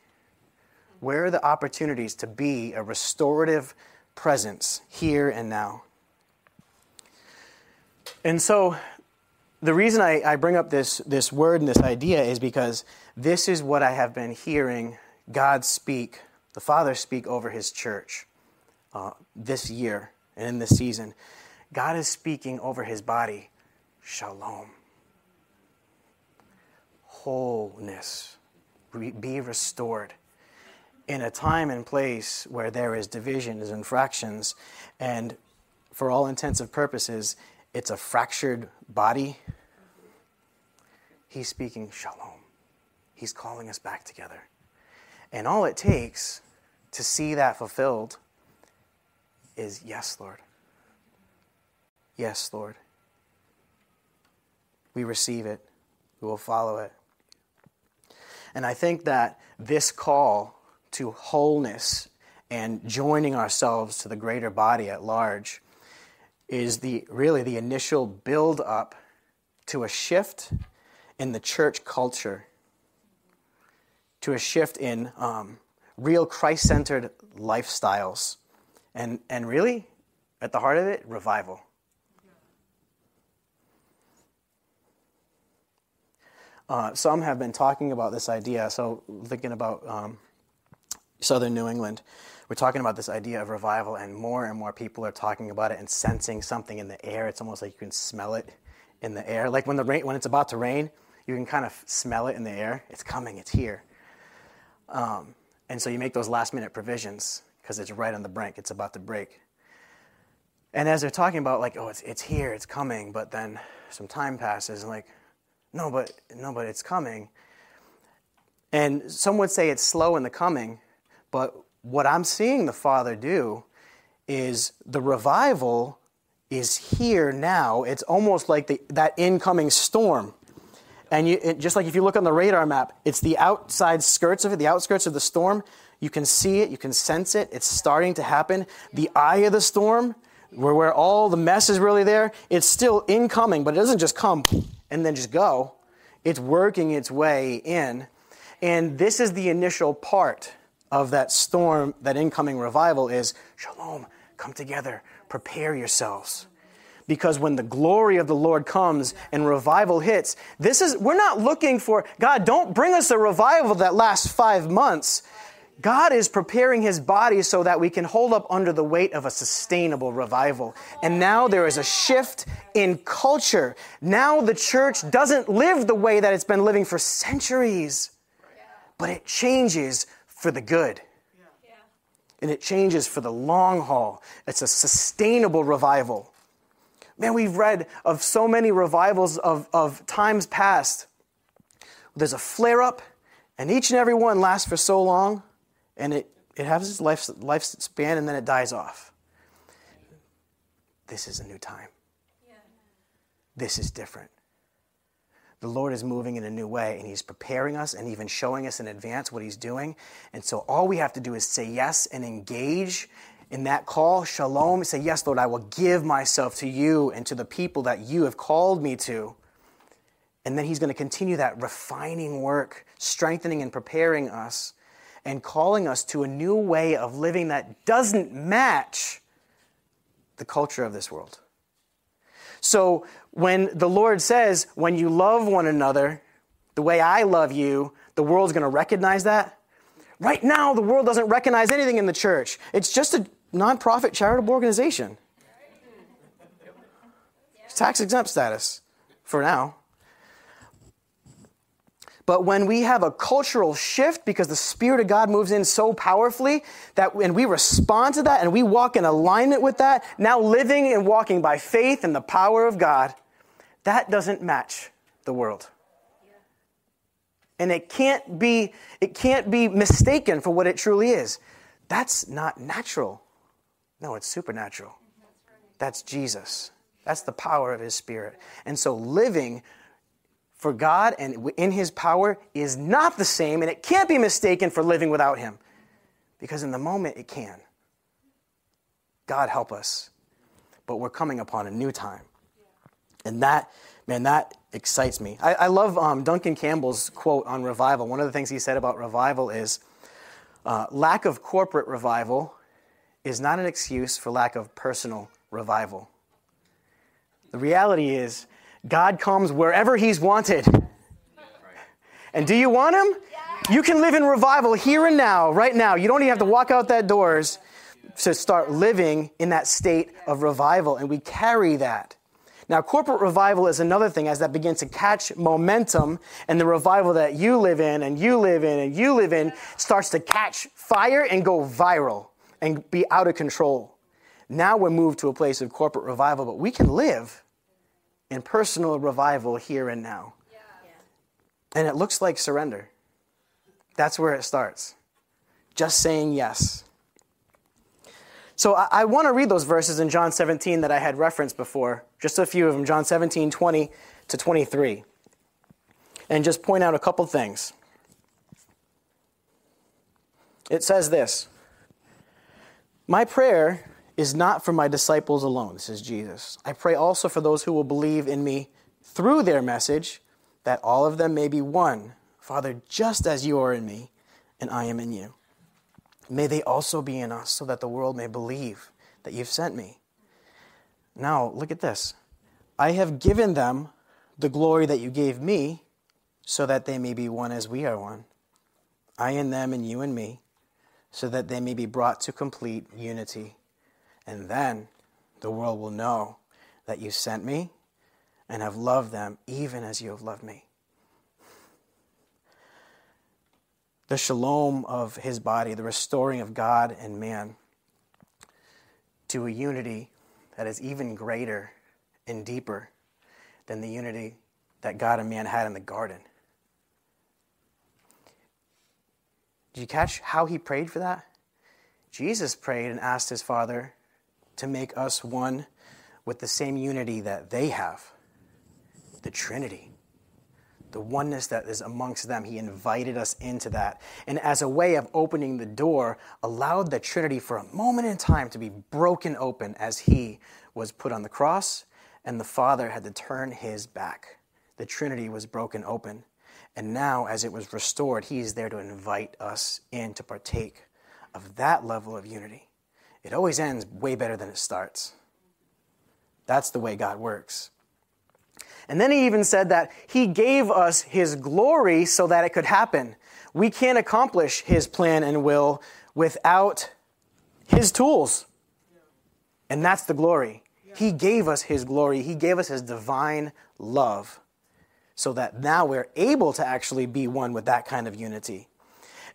[SPEAKER 3] Where are the opportunities to be a restorative presence here and now? And so the reason I, I bring up this, this word and this idea is because this is what I have been hearing God speak, the Father speak over His church uh, this year and in this season. God is speaking over His body, shalom, wholeness, be restored. In a time and place where there is divisions and fractions, and for all intents and purposes, it's a fractured body. He's speaking shalom. He's calling us back together. And all it takes to see that fulfilled is yes, Lord. Yes, Lord. We receive it, we will follow it. And I think that this call to wholeness and joining ourselves to the greater body at large is the really the initial build up to a shift in the church culture, to a shift in um, real Christ centered lifestyles, and, and really, at the heart of it, revival. Uh, some have been talking about this idea. So, thinking about um, southern New England, we're talking about this idea of revival, and more and more people are talking about it and sensing something in the air. It's almost like you can smell it in the air. Like when the rain, when it's about to rain, you can kind of smell it in the air. It's coming. It's here. Um, and so you make those last minute provisions because it's right on the brink. It's about to break. And as they're talking about like, oh, it's it's here, it's coming, but then some time passes, and like, no, but no, but it's coming. And some would say it's slow in the coming, but what I'm seeing the Father do is the revival is here now. It's almost like the, that incoming storm. And you, it, just like if you look on the radar map, it's the outside skirts of it, the outskirts of the storm. You can see it, you can sense it. It's starting to happen. The eye of the storm, where, where all the mess is really there, it's still incoming, but it doesn't just come and then just go. It's working its way in. And this is the initial part of that storm, that incoming revival is shalom, come together, prepare yourselves. Because when the glory of the Lord comes and revival hits, this is, we're not looking for, God, don't bring us a revival that lasts five months. God is preparing his body so that we can hold up under the weight of a sustainable revival. And now there is a shift in culture. Now the church doesn't live the way that it's been living for centuries, but it changes for the good. And it changes for the long haul. It's a sustainable revival. Man, we've read of so many revivals of, of times past. There's a flare up, and each and every one lasts for so long, and it, it has its life, lifespan, and then it dies off. This is a new time. Yeah. This is different the Lord is moving in a new way and He's preparing us and even showing us in advance what He's doing. And so all we have to do is say yes and engage in that call, shalom, say, Yes, Lord, I will give myself to you and to the people that you have called me to. And then He's going to continue that refining work, strengthening and preparing us, and calling us to a new way of living that doesn't match the culture of this world. So when the Lord says, when you love one another the way I love you, the world's going to recognize that. Right now, the world doesn't recognize anything in the church. It's just a nonprofit charitable organization. It's tax exempt status for now. But when we have a cultural shift because the Spirit of God moves in so powerfully that when we respond to that and we walk in alignment with that, now living and walking by faith and the power of God, that doesn't match the world. and it can't be it can't be mistaken for what it truly is. That's not natural. No, it's supernatural. That's Jesus. That's the power of his spirit. And so living for God and in his power is not the same and it can't be mistaken for living without him. Because in the moment it can. God help us. But we're coming upon a new time. And that, man, that excites me. I, I love um, Duncan Campbell's quote on revival. One of the things he said about revival is uh, lack of corporate revival is not an excuse for lack of personal revival. The reality is, God comes wherever He's wanted. And do you want Him? You can live in revival here and now, right now. You don't even have to walk out that doors to start living in that state of revival. And we carry that. Now, corporate revival is another thing as that begins to catch momentum, and the revival that you live in, and you live in, and you live in starts to catch fire and go viral and be out of control. Now we're moved to a place of corporate revival, but we can live in personal revival here and now. And it looks like surrender. That's where it starts. Just saying yes. So I, I want to read those verses in John 17 that I had referenced before, just a few of them, John 17, 20 to 23, and just point out a couple things. It says this My prayer is not for my disciples alone, this is Jesus. I pray also for those who will believe in me through their message, that all of them may be one. Father, just as you are in me, and I am in you. May they also be in us, so that the world may believe that you've sent me. Now, look at this. I have given them the glory that you gave me, so that they may be one as we are one. I and them, and you and me, so that they may be brought to complete unity. And then the world will know that you sent me and have loved them even as you have loved me. The shalom of his body, the restoring of God and man to a unity that is even greater and deeper than the unity that God and man had in the garden. Did you catch how he prayed for that? Jesus prayed and asked his Father to make us one with the same unity that they have the Trinity the oneness that is amongst them. He invited us into that. And as a way of opening the door, allowed the Trinity for a moment in time to be broken open as he was put on the cross and the Father had to turn his back. The Trinity was broken open. And now, as it was restored, he is there to invite us in to partake of that level of unity. It always ends way better than it starts. That's the way God works. And then he even said that he gave us his glory so that it could happen. We can't accomplish his plan and will without his tools. And that's the glory. He gave us his glory, he gave us his divine love so that now we're able to actually be one with that kind of unity.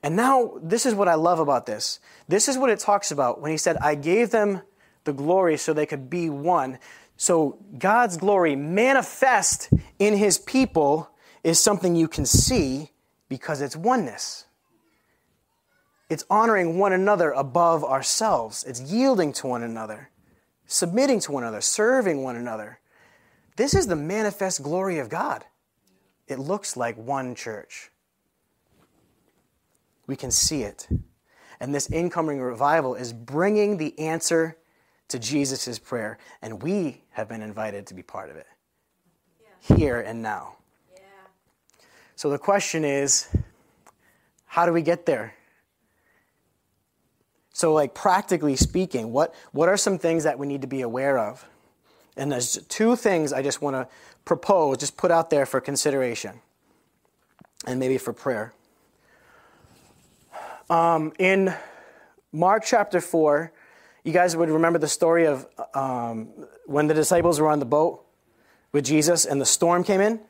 [SPEAKER 3] And now, this is what I love about this. This is what it talks about when he said, I gave them the glory so they could be one. So God's glory manifest in his people is something you can see because it's oneness. It's honoring one another above ourselves. It's yielding to one another, submitting to one another, serving one another. This is the manifest glory of God. It looks like one church. We can see it. And this incoming revival is bringing the answer to Jesus' prayer, and we have been invited to be part of it yeah. here and now. Yeah. So the question is how do we get there? So, like practically speaking, what, what are some things that we need to be aware of? And there's two things I just want to propose, just put out there for consideration and maybe for prayer. Um, in Mark chapter 4, you guys would remember the story of um, when the disciples were on the boat with Jesus and the storm came in.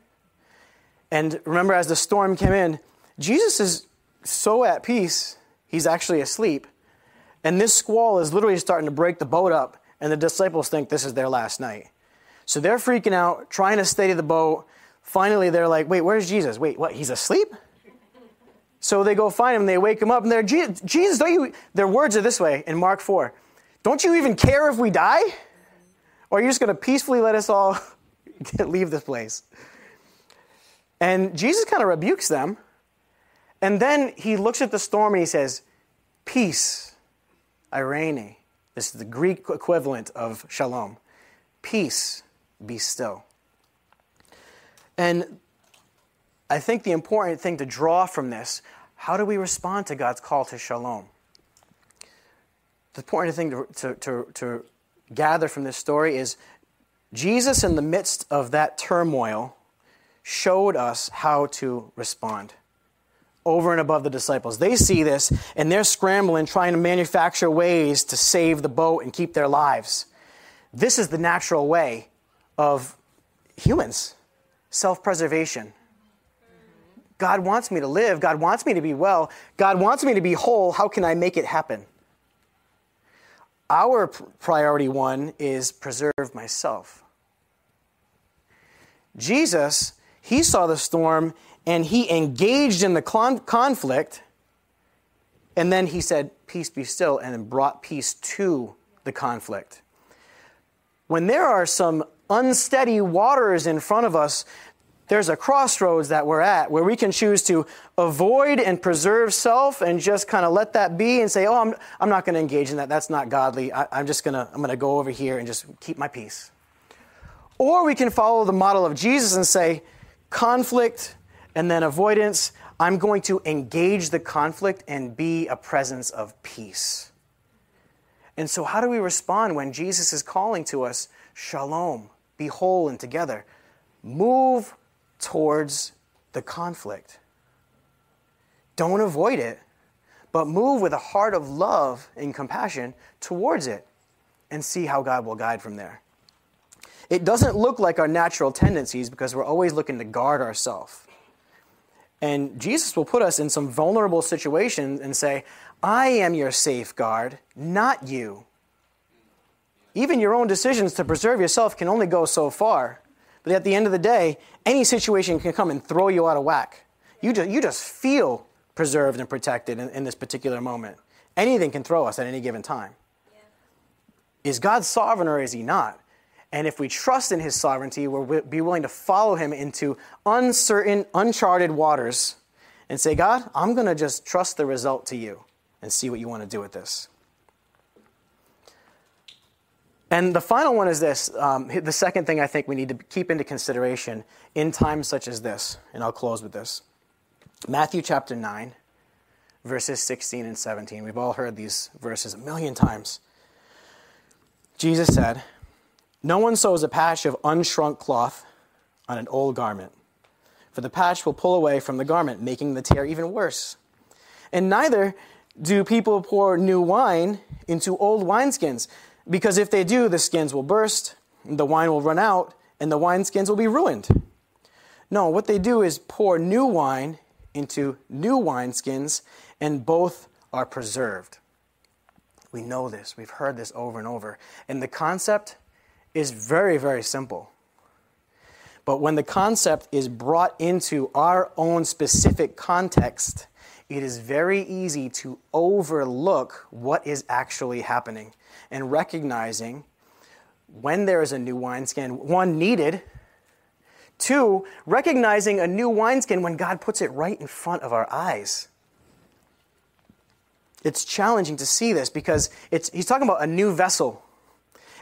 [SPEAKER 3] And remember, as the storm came in, Jesus is so at peace, he's actually asleep. And this squall is literally starting to break the boat up, and the disciples think this is their last night. So they're freaking out, trying to steady the boat. Finally, they're like, wait, where's Jesus? Wait, what? He's asleep? So they go find him, they wake him up, and they're, Jesus, don't you, their words are this way in Mark 4. Don't you even care if we die? Or are you just going to peacefully let us all leave this place? And Jesus kind of rebukes them. And then he looks at the storm and he says, Peace, eirene. This is the Greek equivalent of shalom. Peace, be still. And I think the important thing to draw from this how do we respond to God's call to shalom? The important thing to, to, to, to gather from this story is Jesus, in the midst of that turmoil, showed us how to respond over and above the disciples. They see this and they're scrambling, trying to manufacture ways to save the boat and keep their lives. This is the natural way of humans self preservation. God wants me to live. God wants me to be well. God wants me to be whole. How can I make it happen? Our priority one is preserve myself. Jesus, he saw the storm and he engaged in the con- conflict, and then he said, Peace be still, and brought peace to the conflict. When there are some unsteady waters in front of us, there's a crossroads that we're at where we can choose to avoid and preserve self and just kind of let that be and say, oh, I'm, I'm not going to engage in that. That's not godly. I, I'm just going to, I'm going to go over here and just keep my peace. Or we can follow the model of Jesus and say, conflict and then avoidance. I'm going to engage the conflict and be a presence of peace. And so, how do we respond when Jesus is calling to us, shalom, be whole and together? Move towards the conflict. Don't avoid it, but move with a heart of love and compassion towards it and see how God will guide from there. It doesn't look like our natural tendencies because we're always looking to guard ourselves. And Jesus will put us in some vulnerable situations and say, I am your safeguard, not you. Even your own decisions to preserve yourself can only go so far. But at the end of the day, any situation can come and throw you out of whack. You just, you just feel preserved and protected in, in this particular moment. Anything can throw us at any given time. Yeah. Is God sovereign or is he not? And if we trust in his sovereignty, we'll be willing to follow him into uncertain, uncharted waters and say, God, I'm going to just trust the result to you and see what you want to do with this. And the final one is this um, the second thing I think we need to keep into consideration in times such as this. And I'll close with this Matthew chapter 9, verses 16 and 17. We've all heard these verses a million times. Jesus said, no one sews a patch of unshrunk cloth on an old garment, for the patch will pull away from the garment, making the tear even worse. And neither do people pour new wine into old wineskins, because if they do, the skins will burst, the wine will run out, and the wineskins will be ruined. No, what they do is pour new wine into new wineskins, and both are preserved. We know this. We've heard this over and over. And the concept is very, very simple. But when the concept is brought into our own specific context, it is very easy to overlook what is actually happening and recognizing when there is a new wineskin, one needed, two, recognizing a new wineskin when God puts it right in front of our eyes. It's challenging to see this because he's talking about a new vessel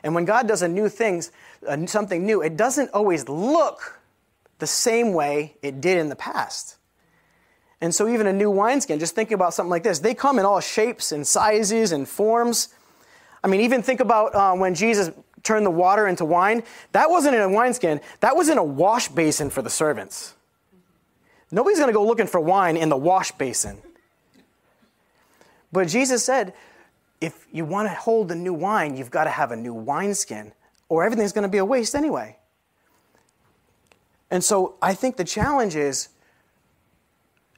[SPEAKER 3] and when God does a new thing, something new, it doesn't always look the same way it did in the past. And so, even a new wineskin, just think about something like this. They come in all shapes and sizes and forms. I mean, even think about uh, when Jesus turned the water into wine. That wasn't in a wineskin, that was in a wash basin for the servants. Nobody's going to go looking for wine in the wash basin. But Jesus said, if you want to hold the new wine, you've got to have a new wineskin, or everything's going to be a waste anyway. And so I think the challenge is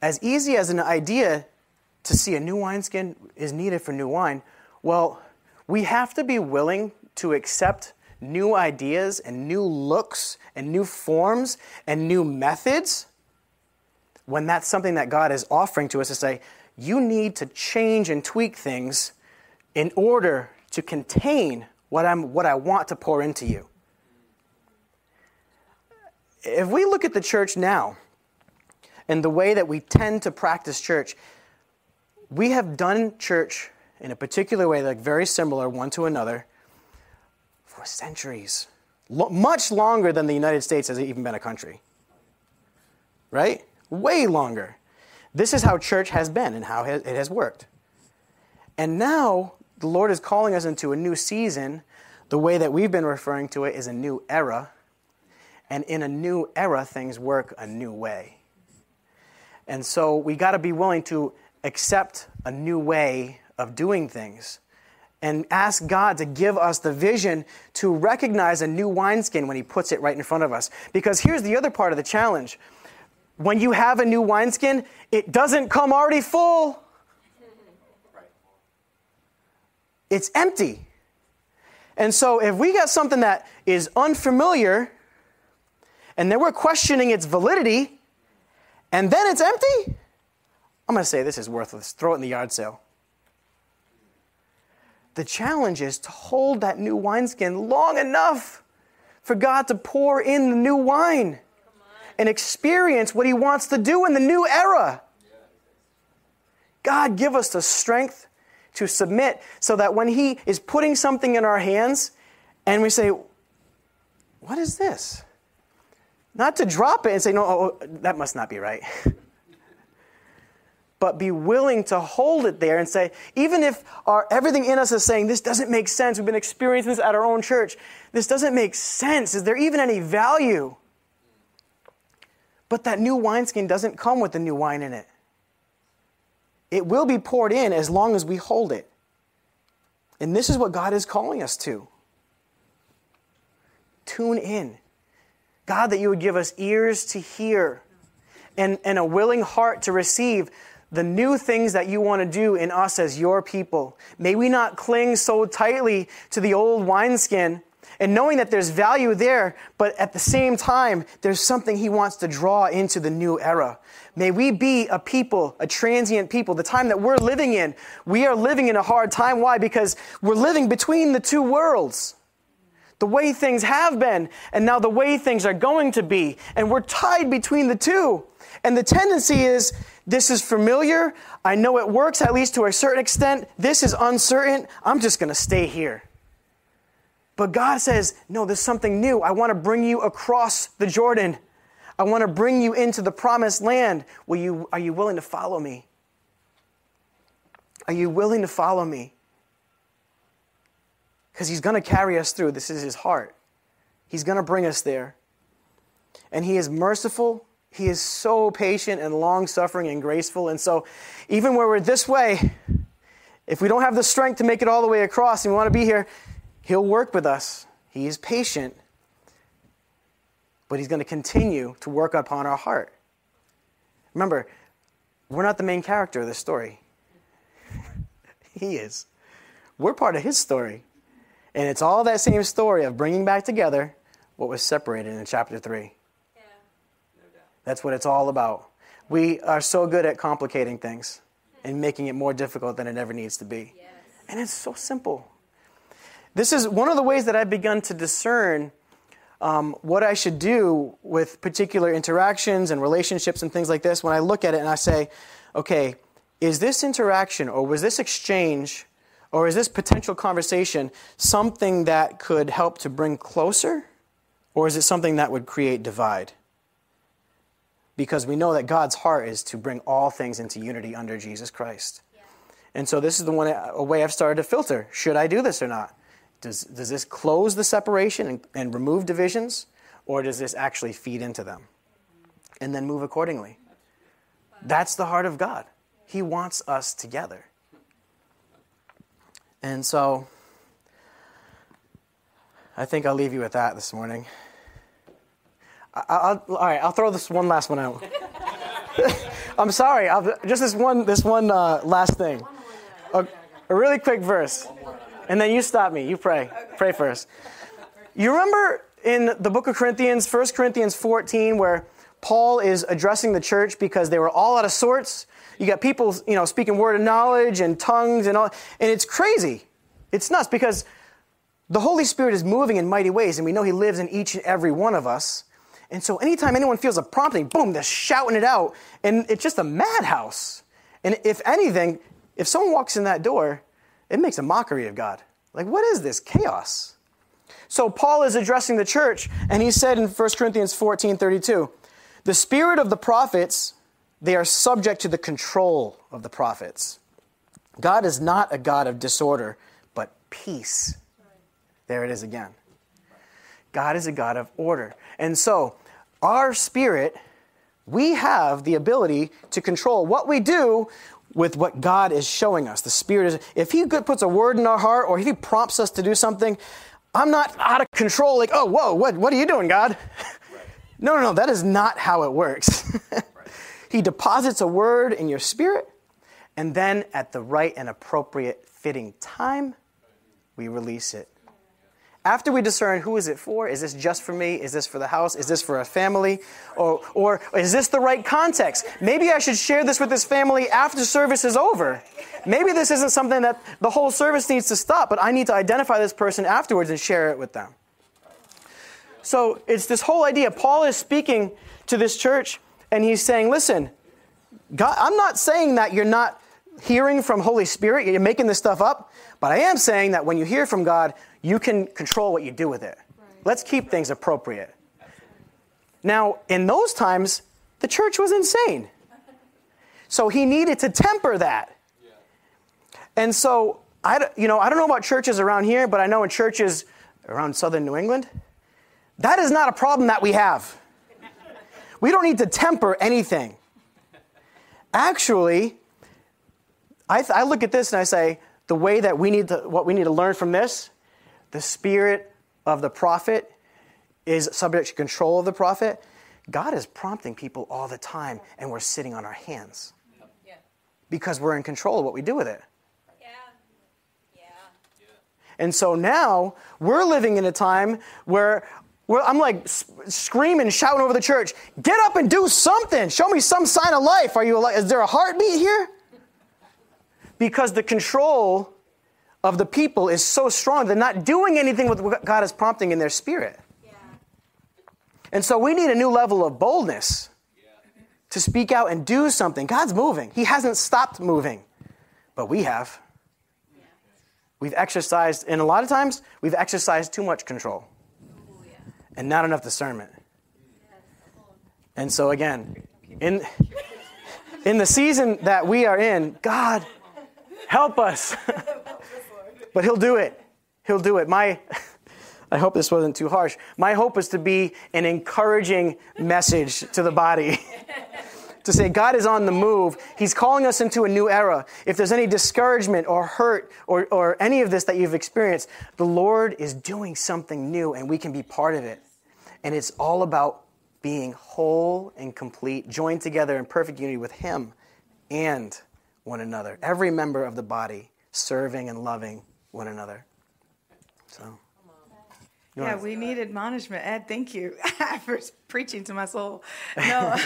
[SPEAKER 3] as easy as an idea to see a new wineskin is needed for new wine, well, we have to be willing to accept new ideas and new looks and new forms and new methods when that's something that God is offering to us to say, you need to change and tweak things in order to contain what, I'm, what I want to pour into you. If we look at the church now and the way that we tend to practice church, we have done church in a particular way, like very similar one to another, for centuries. Lo- much longer than the United States has even been a country. Right? Way longer. This is how church has been and how it has worked. And now the Lord is calling us into a new season. The way that we've been referring to it is a new era. And in a new era, things work a new way. And so we got to be willing to accept a new way of doing things and ask God to give us the vision to recognize a new wineskin when He puts it right in front of us. Because here's the other part of the challenge when you have a new wineskin, it doesn't come already full, it's empty. And so if we got something that is unfamiliar, and then we're questioning its validity, and then it's empty, I'm going to say this is worthless. Throw it in the yard sale. The challenge is to hold that new wineskin long enough for God to pour in the new wine and experience what He wants to do in the new era. God, give us the strength to submit so that when He is putting something in our hands and we say, What is this? Not to drop it and say, No, oh, oh that must not be right. but be willing to hold it there and say, even if our, everything in us is saying, this doesn't make sense, we've been experiencing this at our own church, this doesn't make sense, is there even any value? But that new wineskin doesn't come with the new wine in it. It will be poured in as long as we hold it. And this is what God is calling us to. Tune in. God, that you would give us ears to hear and, and a willing heart to receive the new things that you want to do in us as your people. May we not cling so tightly to the old wineskin and knowing that there's value there, but at the same time, there's something he wants to draw into the new era. May we be a people, a transient people. The time that we're living in, we are living in a hard time. Why? Because we're living between the two worlds. The way things have been, and now the way things are going to be. And we're tied between the two. And the tendency is this is familiar. I know it works, at least to a certain extent. This is uncertain. I'm just going to stay here. But God says, No, there's something new. I want to bring you across the Jordan. I want to bring you into the promised land. Will you, are you willing to follow me? Are you willing to follow me? Because He's going to carry us through. This is His heart. He's going to bring us there. And He is merciful he is so patient and long suffering and graceful. And so, even where we're this way, if we don't have the strength to make it all the way across and we want to be here, He'll work with us. He is patient, but He's going to continue to work upon our heart. Remember, we're not the main character of this story, He is. We're part of His story. And it's all that same story of bringing back together what was separated in chapter 3. Yeah. No That's what it's all about. We are so good at complicating things and making it more difficult than it ever needs to be. Yes. And it's so simple. This is one of the ways that I've begun to discern um, what I should do with particular interactions and relationships and things like this when I look at it and I say, okay, is this interaction or was this exchange or is this potential conversation something that could help to bring closer or is it something that would create divide? because we know that God's heart is to bring all things into unity under Jesus Christ. Yeah. And so this is the one a way I've started to filter. Should I do this or not? Does, does this close the separation and, and remove divisions, or does this actually feed into them? And then move accordingly. That's the heart of God. He wants us together. And so I think I'll leave you with that this morning. I'll, all right, I'll throw this one last one out. I'm sorry. I'll, just this one, this one uh, last thing. A, a, really quick verse, and then you stop me. You pray. Pray first. You remember in the book of Corinthians, 1 Corinthians 14, where Paul is addressing the church because they were all out of sorts. You got people, you know, speaking word of knowledge and tongues and all, and it's crazy. It's nuts because the Holy Spirit is moving in mighty ways, and we know He lives in each and every one of us. And so, anytime anyone feels a prompting, boom, they're shouting it out, and it's just a madhouse. And if anything, if someone walks in that door, it makes a mockery of God. Like, what is this chaos? So, Paul is addressing the church, and he said in 1 Corinthians 14 32, the spirit of the prophets, they are subject to the control of the prophets. God is not a God of disorder, but peace. There it is again. God is a God of order. And so, our spirit, we have the ability to control what we do with what God is showing us. The Spirit is, if He puts a word in our heart or if He prompts us to do something, I'm not out of control, like, oh, whoa, what, what are you doing, God? No, no, no, that is not how it works. he deposits a word in your spirit, and then at the right and appropriate fitting time, we release it. After we discern who is it for, is this just for me? Is this for the house? Is this for a family? Or, or is this the right context? Maybe I should share this with this family after service is over. Maybe this isn't something that the whole service needs to stop, but I need to identify this person afterwards and share it with them. So it's this whole idea. Paul is speaking to this church and he's saying, listen, God, I'm not saying that you're not hearing from Holy Spirit, you're making this stuff up, but I am saying that when you hear from God, you can control what you do with it. Right. Let's keep things appropriate. Now, in those times, the church was insane. So he needed to temper that. And so, I, you know, I don't know about churches around here, but I know in churches around southern New England, that is not a problem that we have. We don't need to temper anything. Actually, I, th- I look at this and I say, the way that we need to, what we need to learn from this, the spirit of the prophet is subject to control of the prophet. God is prompting people all the time, and we're sitting on our hands because we're in control of what we do with it. Yeah. Yeah. And so now we're living in a time where where I'm like screaming, shouting over the church, get up and do something. Show me some sign of life. Are you alive? Is there a heartbeat here? Because the control of the people is so strong, they're not doing anything with what God is prompting in their spirit. Yeah. And so we need a new level of boldness to speak out and do something. God's moving, He hasn't stopped moving, but we have. We've exercised, and a lot of times, we've exercised too much control and not enough discernment. And so, again, in, in the season that we are in, God, help us. but He'll do it. He'll do it. My, I hope this wasn't too harsh. My hope is to be an encouraging message to the body. to say God is on the move. He's calling us into a new era. If there's any discouragement or hurt or, or any of this that you've experienced, the Lord is doing something new and we can be part of it. And it's all about being whole and complete, joined together in perfect unity with Him and one another. Every member of the body serving and loving one another. So.
[SPEAKER 2] Yeah, we need admonishment. Ed, thank you for preaching to my soul. No,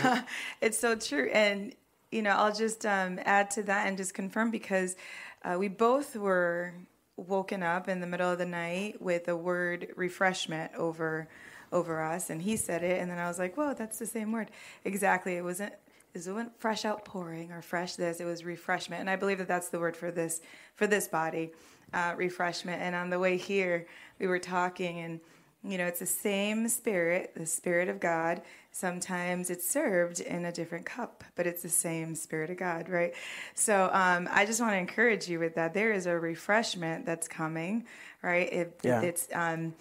[SPEAKER 2] it's so true. And, you know, I'll just um, add to that and just confirm because uh, we both were woken up in the middle of the night with a word refreshment over over us and he said it and then I was like, Whoa, that's the same word. Exactly. It wasn't it wasn't fresh outpouring or fresh this, it was refreshment. And I believe that that's the word for this for this body, uh, refreshment. And on the way here, we were talking and you know, it's the same spirit, the spirit of God. Sometimes it's served in a different cup, but it's the same spirit of God, right? So um, I just want to encourage you with that. There is a refreshment that's coming, right? It, yeah. It's um,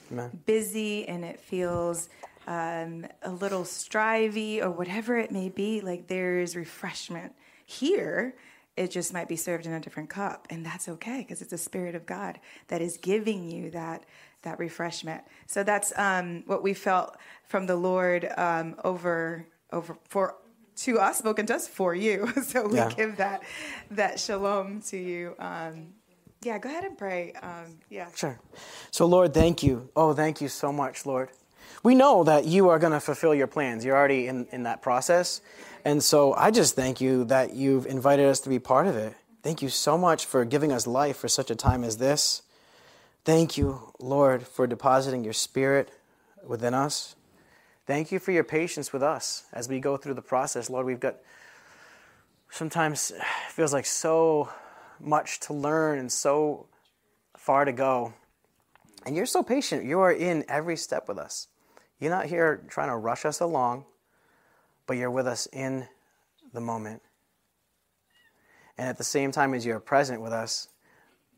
[SPEAKER 2] busy and it feels um, a little strivey or whatever it may be. Like there's refreshment here it just might be served in a different cup and that's okay because it's the spirit of god that is giving you that that refreshment. So that's um, what we felt from the Lord um, over over for to us, spoken to us for you. so we yeah. give that that shalom to you. Um, yeah, go ahead and pray. Um, yeah.
[SPEAKER 3] Sure. So Lord, thank you. Oh, thank you so much, Lord. we know that you are going to fulfill your plans. You're already in, in that process. And so I just thank you that you've invited us to be part of it. Thank you so much for giving us life for such a time as this. Thank you, Lord, for depositing your spirit within us. Thank you for your patience with us as we go through the process. Lord, we've got sometimes feels like so much to learn and so far to go. And you're so patient. You are in every step with us. You're not here trying to rush us along, but you're with us in the moment. And at the same time as you're present with us,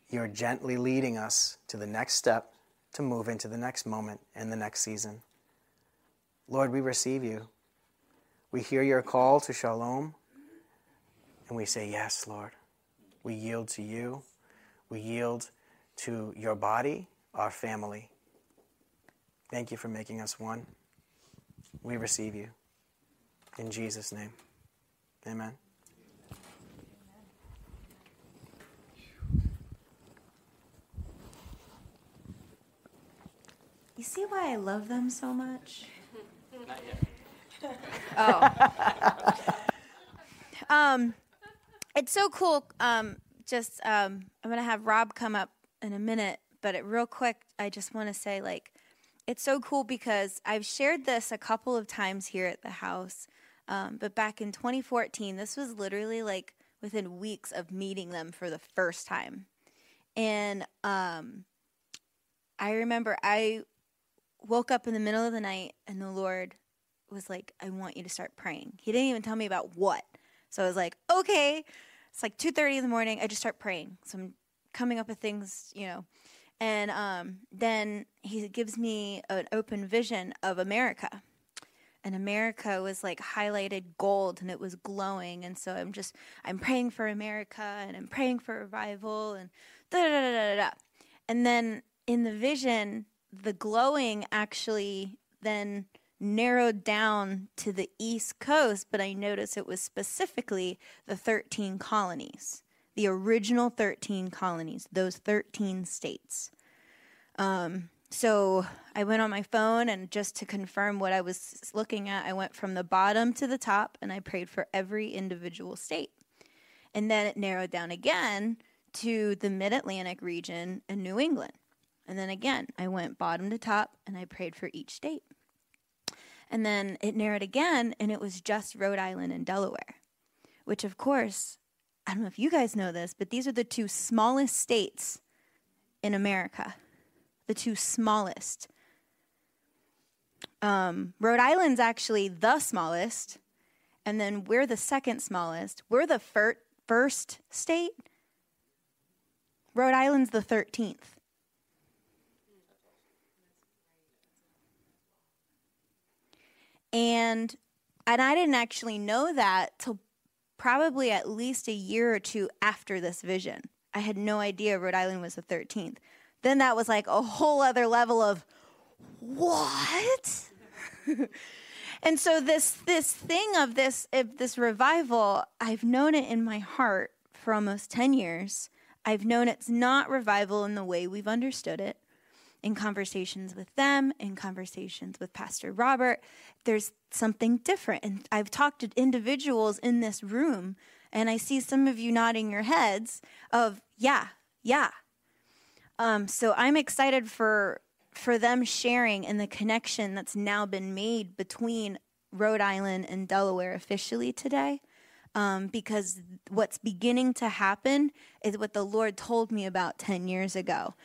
[SPEAKER 3] you're gently leading us to the next step to move into the next moment and the next season. Lord, we receive you. We hear your call to shalom, and we say, Yes, Lord. We yield to you. We yield to your body, our family. Thank you for making us one. We receive you. In Jesus' name. Amen.
[SPEAKER 1] You see why I love them so much?
[SPEAKER 3] Not yet.
[SPEAKER 1] Oh. um, it's so cool. Um, just um, I'm gonna have Rob come up in a minute, but it, real quick, I just want to say like it's so cool because I've shared this a couple of times here at the house. Um, but back in 2014, this was literally like within weeks of meeting them for the first time. And um, I remember I woke up in the middle of the night and the Lord was like, I want you to start praying. He didn't even tell me about what. So I was like, okay. It's like 2.30 in the morning. I just start praying. So I'm coming up with things, you know. And um, then he gives me an open vision of America. And America was like highlighted gold and it was glowing. And so I'm just, I'm praying for America and I'm praying for revival and da da da da da. And then in the vision, the glowing actually then narrowed down to the East Coast, but I noticed it was specifically the 13 colonies, the original 13 colonies, those 13 states. Um, so I went on my phone and just to confirm what I was looking at, I went from the bottom to the top and I prayed for every individual state. And then it narrowed down again to the mid Atlantic region and New England. And then again, I went bottom to top and I prayed for each state. And then it narrowed again, and it was just Rhode Island and Delaware, which, of course, I don't know if you guys know this, but these are the two smallest states in America. The two smallest. Um, Rhode Island's actually the smallest, and then we're the second smallest. We're the fir- first state. Rhode Island's the 13th. And and I didn't actually know that till probably at least a year or two after this vision. I had no idea Rhode Island was the 13th. Then that was like a whole other level of what? and so this this thing of this of this revival, I've known it in my heart for almost 10 years. I've known it's not revival in the way we've understood it in conversations with them, in conversations with Pastor Robert, there's something different. And I've talked to individuals in this room, and I see some of you nodding your heads of, yeah, yeah. Um, so I'm excited for for them sharing and the connection that's now been made between Rhode Island and Delaware officially today. Um, because what's beginning to happen is what the Lord told me about 10 years ago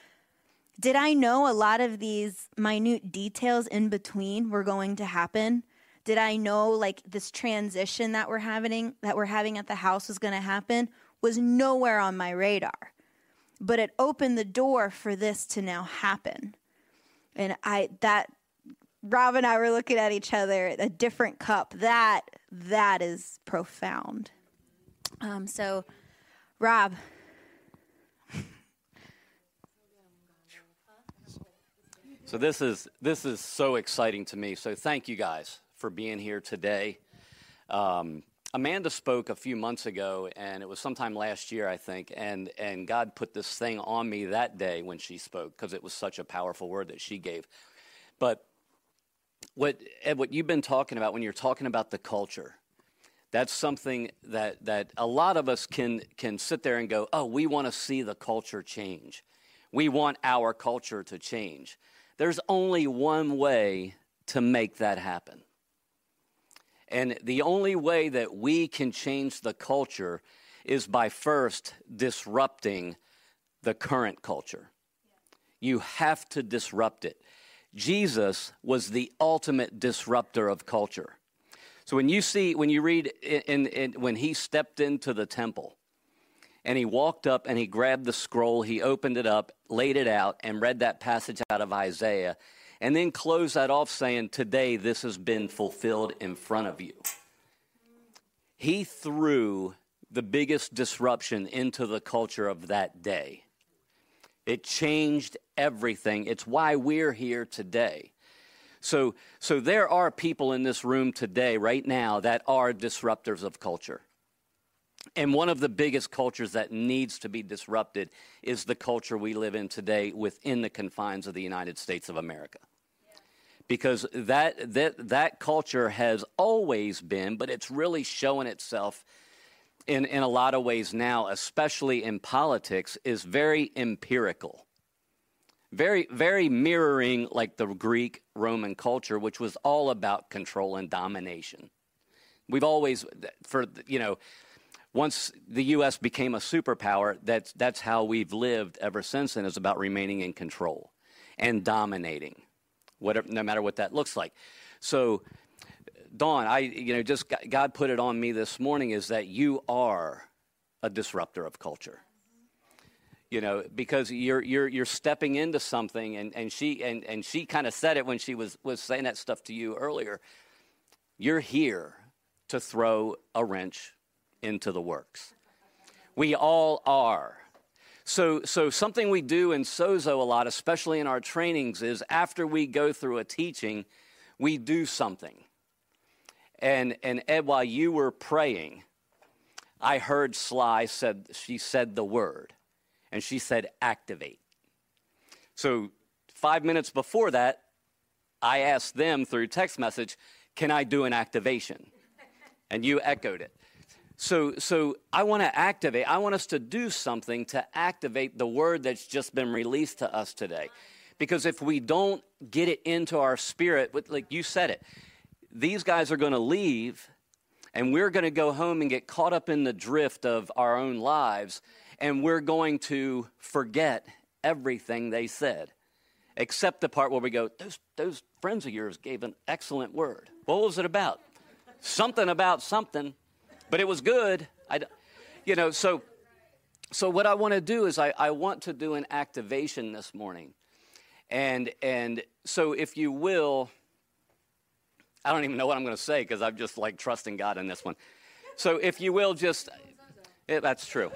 [SPEAKER 1] did I know a lot of these minute details in between were going to happen? Did I know like this transition that we're having that we're having at the house was going to happen? Was nowhere on my radar. But it opened the door for this to now happen. And I that Rob and I were looking at each other, a different cup. That that is profound. Um, so, Rob,
[SPEAKER 5] So this is this is so exciting to me. So thank you guys for being here today. Um, Amanda spoke a few months ago, and it was sometime last year, I think, and and God put this thing on me that day when she spoke because it was such a powerful word that she gave. But what Ed, what you've been talking about when you're talking about the culture, that's something that that a lot of us can can sit there and go, oh, we want to see the culture change. We want our culture to change. There's only one way to make that happen. And the only way that we can change the culture is by first disrupting the current culture. You have to disrupt it. Jesus was the ultimate disruptor of culture. So when you see, when you read, in, in, in, when he stepped into the temple and he walked up and he grabbed the scroll, he opened it up, laid it out, and read that passage out of Isaiah, and then closed that off saying, Today this has been fulfilled in front of you. He threw the biggest disruption into the culture of that day. It changed everything. It's why we're here today. So, so there are people in this room today, right now, that are disruptors of culture. And one of the biggest cultures that needs to be disrupted is the culture we live in today within the confines of the United States of America. Because that, that, that culture has always been, but it's really showing itself in, in a lot of ways now, especially in politics, is very empirical. Very, very mirroring like the Greek Roman culture, which was all about control and domination. We've always, for, you know, once the U.S. became a superpower, that's, that's how we've lived ever since and is about remaining in control and dominating, whatever, no matter what that looks like. So Dawn, I, you know, just God put it on me this morning is that you are a disruptor of culture. You know, because you're you're you're stepping into something, and, and she and, and she kind of said it when she was was saying that stuff to you earlier. You're here to throw a wrench into the works. We all are. So, so something we do in Sozo a lot, especially in our trainings, is after we go through a teaching, we do something. And, and Ed, while you were praying, I heard Sully said, she said the word, and she said activate. So five minutes before that, I asked them through text message, can I do an activation? And you echoed it. So, so I want to activate, I want us to do something to activate the word that's just been released to us today. Because if we don't get it into our spirit, like you said it, these guys are going to leave and we're going to go home and get caught up in the drift of our own lives and we're going to forget everything they said. Except the part where we go those, those friends of yours gave an excellent word. What was it about? Something about something but it was good I, you know so so what i want to do is I, I want to do an activation this morning and and so if you will I don't even know what I'm going to say because I'm just like trusting God in this one. So, if you will, just that's true.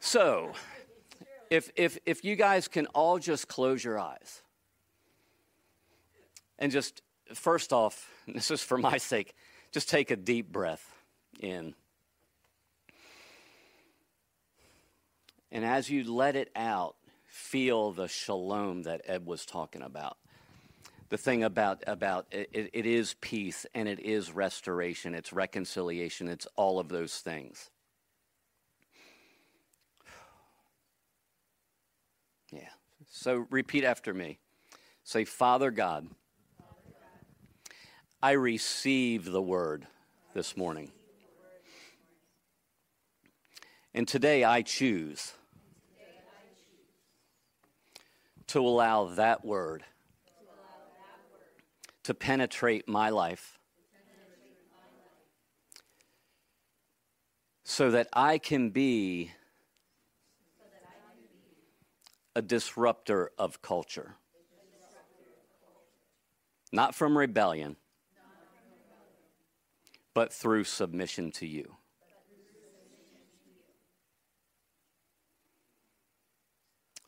[SPEAKER 5] So, if if if you guys can all just close your eyes and just first off, this is for my sake, just take a deep breath in. And as you let it out, feel the shalom that Ed was talking about. The thing about about it, it is peace and it is restoration. It's reconciliation. It's all of those things. Yeah. So repeat after me. Say father god i receive the word this morning and today i choose to allow that word to penetrate my life so that I can be a disruptor of culture. Not from rebellion, but through submission to you.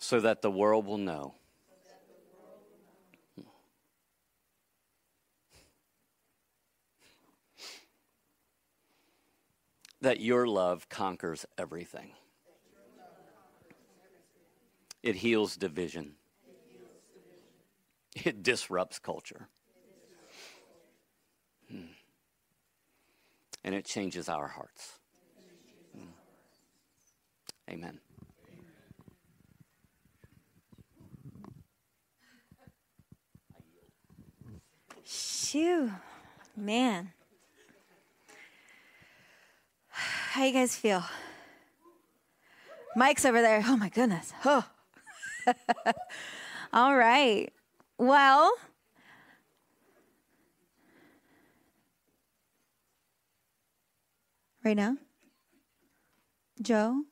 [SPEAKER 5] So that the world will know that your love conquers everything. It heals division. It disrupts culture. Hmm. And it changes our hearts. Hmm. Amen.
[SPEAKER 1] Shoo, man. How you guys feel? Mike's over there. Oh my goodness. Oh. All right. Well, right now, Joe.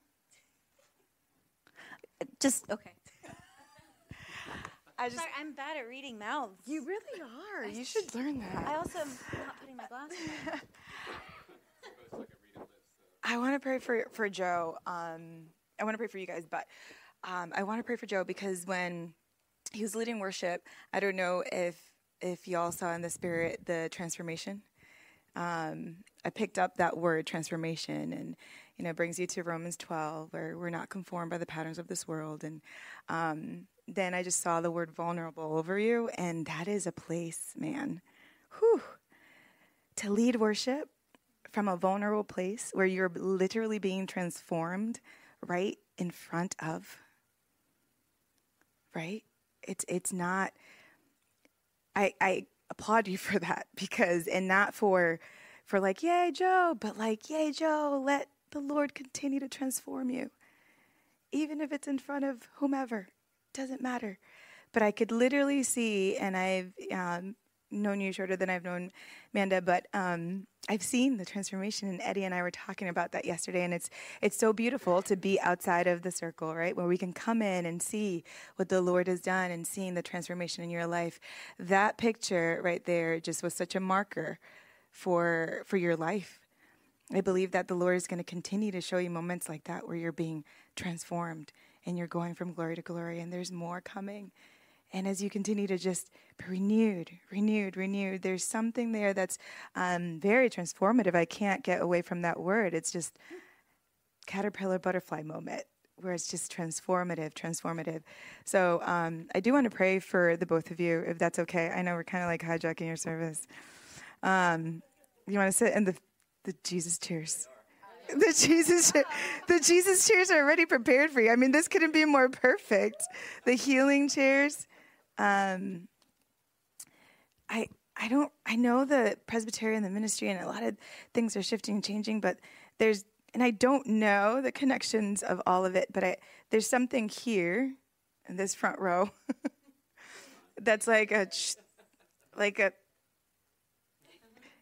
[SPEAKER 1] Just okay.
[SPEAKER 2] I just,
[SPEAKER 1] Sorry, I'm bad at reading mouths.
[SPEAKER 2] you really are. You should learn that.
[SPEAKER 1] I also am not putting my glasses on.
[SPEAKER 2] I want to pray for for Joe. Um, I want to pray for you guys, but um, I want to pray for Joe because when he was leading worship, I don't know if if y'all saw in the spirit the transformation. Um, I picked up that word transformation, and you know, brings you to Romans 12, where we're not conformed by the patterns of this world. And um, then I just saw the word vulnerable over you, and that is a place, man. Whew. To lead worship from a vulnerable place where you're literally being transformed right in front of right it's it's not i i applaud you for that because and not for for like yay joe but like yay joe let the lord continue to transform you even if it's in front of whomever doesn't matter but i could literally see and i've um, known you shorter than I've known Amanda, but um, I've seen the transformation. And Eddie and I were talking about that yesterday, and it's it's so beautiful to be outside of the circle, right, where we can come in and see what the Lord has done and seeing the transformation in your life. That picture right there just was such a marker for for your life. I believe that the Lord is going to continue to show you moments like that where you're being transformed and you're going from glory to glory, and there's more coming. And as you continue to just be renewed, renewed, renewed, there's something there that's um, very transformative. I can't get away from that word. It's just caterpillar butterfly moment where it's just transformative, transformative. So um, I do want to pray for the both of you, if that's okay. I know we're kind of like hijacking your service. Um, you want to sit in the the Jesus chairs. The Jesus, the Jesus chairs are already prepared for you. I mean, this couldn't be more perfect. The healing chairs. Um, I I don't I know the Presbyterian, the ministry, and a lot of things are shifting and changing, but there's and I don't know the connections of all of it, but I there's something here in this front row that's like a like a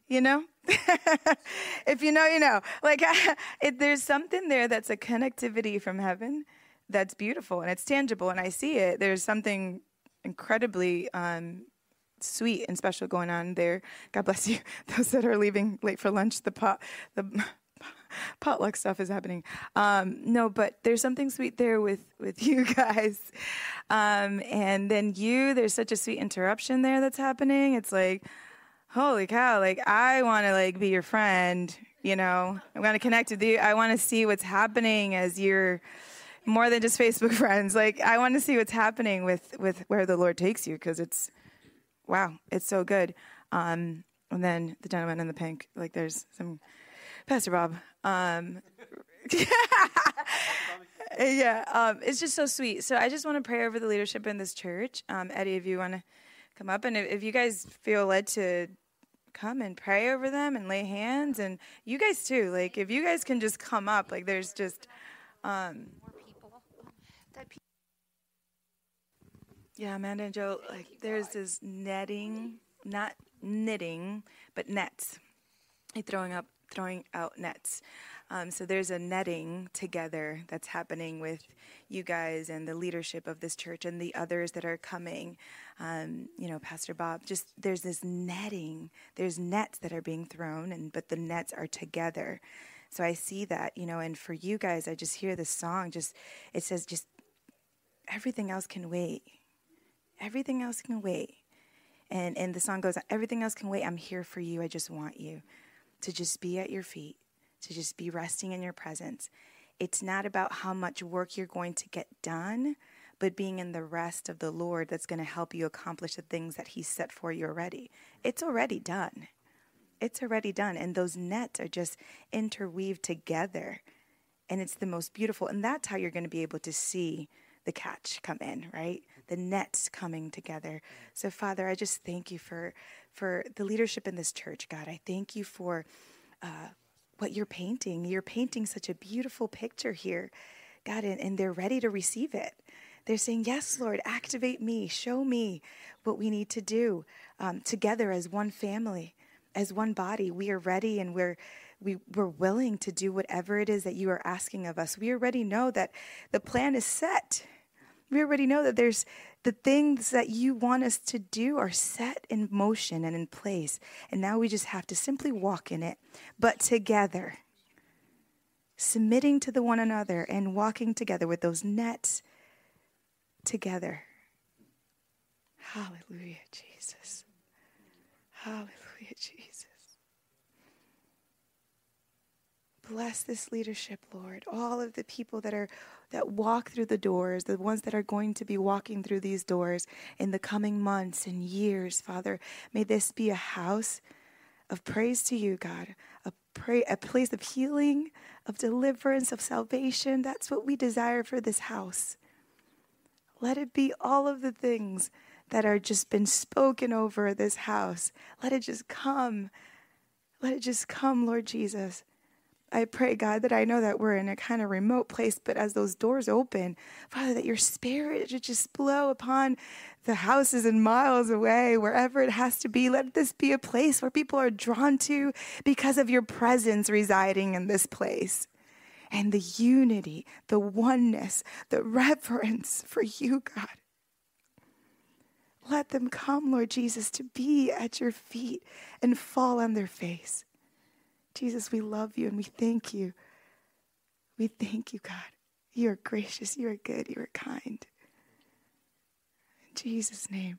[SPEAKER 2] you know if you know you know like it, there's something there that's a connectivity from heaven that's beautiful and it's tangible and i see it there's something incredibly um, sweet and special going on there. God bless you. Those that are leaving late for lunch, the pot, the potluck stuff is happening. Um, no, but there's something sweet there with with you guys, um, and then you. There's such a sweet interruption there that's happening. It's like, holy cow! Like I want to like be your friend. You know, I'm going to connect with you. I want to see what's happening as you're more than just Facebook friends. Like I want to see what's happening with with where the Lord takes you because it's wow, it's so good. Um, and then the gentleman in the pink, like there's some Pastor Bob. Um, yeah, um, it's just so sweet. So I just want to pray over the leadership in this church. Um, Eddie, if you want to come up, and if, you guys feel led to come and pray over them and lay hands, and you guys too. Like if you guys can just come up, like there's just. Um, Yeah, Amanda and Joe, like there's this netting, not knitting, but nets. Throwing up, throwing out nets. Um, so there's a netting together that's happening with you guys and the leadership of this church and the others that are coming. Um, you know, Pastor Bob. Just there's this netting. There's nets that are being thrown, and but the nets are together. So I see that, you know, and for you guys, I just hear this song. Just it says, just everything else can wait Everything else can wait. And and the song goes, everything else can wait. I'm here for you. I just want you to just be at your feet, to just be resting in your presence. It's not about how much work you're going to get done, but being in the rest of the Lord that's going to help you accomplish the things that He set for you already. It's already done. it's already done. And those nets are just interweaved together. And it's the most beautiful. And that's how you're going to be able to see the catch come in, right? The nets coming together. So, Father, I just thank you for for the leadership in this church, God. I thank you for uh, what you're painting. You're painting such a beautiful picture here, God, and, and they're ready to receive it. They're saying, Yes, Lord, activate me, show me what we need to do um, together as one family, as one body. We are ready and we're we, we're willing to do whatever it is that you are asking of us. We already know that the plan is set. We already know that there's the things that you want us to do are set in motion and in place. And now we just have to simply walk in it, but together, submitting to the one another and walking together with those nets together. Hallelujah, Jesus. Hallelujah, Jesus. Bless this leadership, Lord. All of the people that are that walk through the doors, the ones that are going to be walking through these doors in the coming months and years, Father. May this be a house of praise to you, God. A pray a place of healing, of deliverance, of salvation. That's what we desire for this house. Let it be all of the things that are just been spoken over this house. Let it just come. Let it just come, Lord Jesus. I pray, God, that I know that we're in a kind of remote place, but as those doors open, Father, that your spirit should just blow upon the houses and miles away, wherever it has to be. Let this be a place where people are drawn to because of your presence residing in this place. And the unity, the oneness, the reverence for you, God. Let them come, Lord Jesus, to be at your feet and fall on their face. Jesus, we love you and we thank you. We thank you, God. You are gracious, you are good, you are kind. In Jesus' name.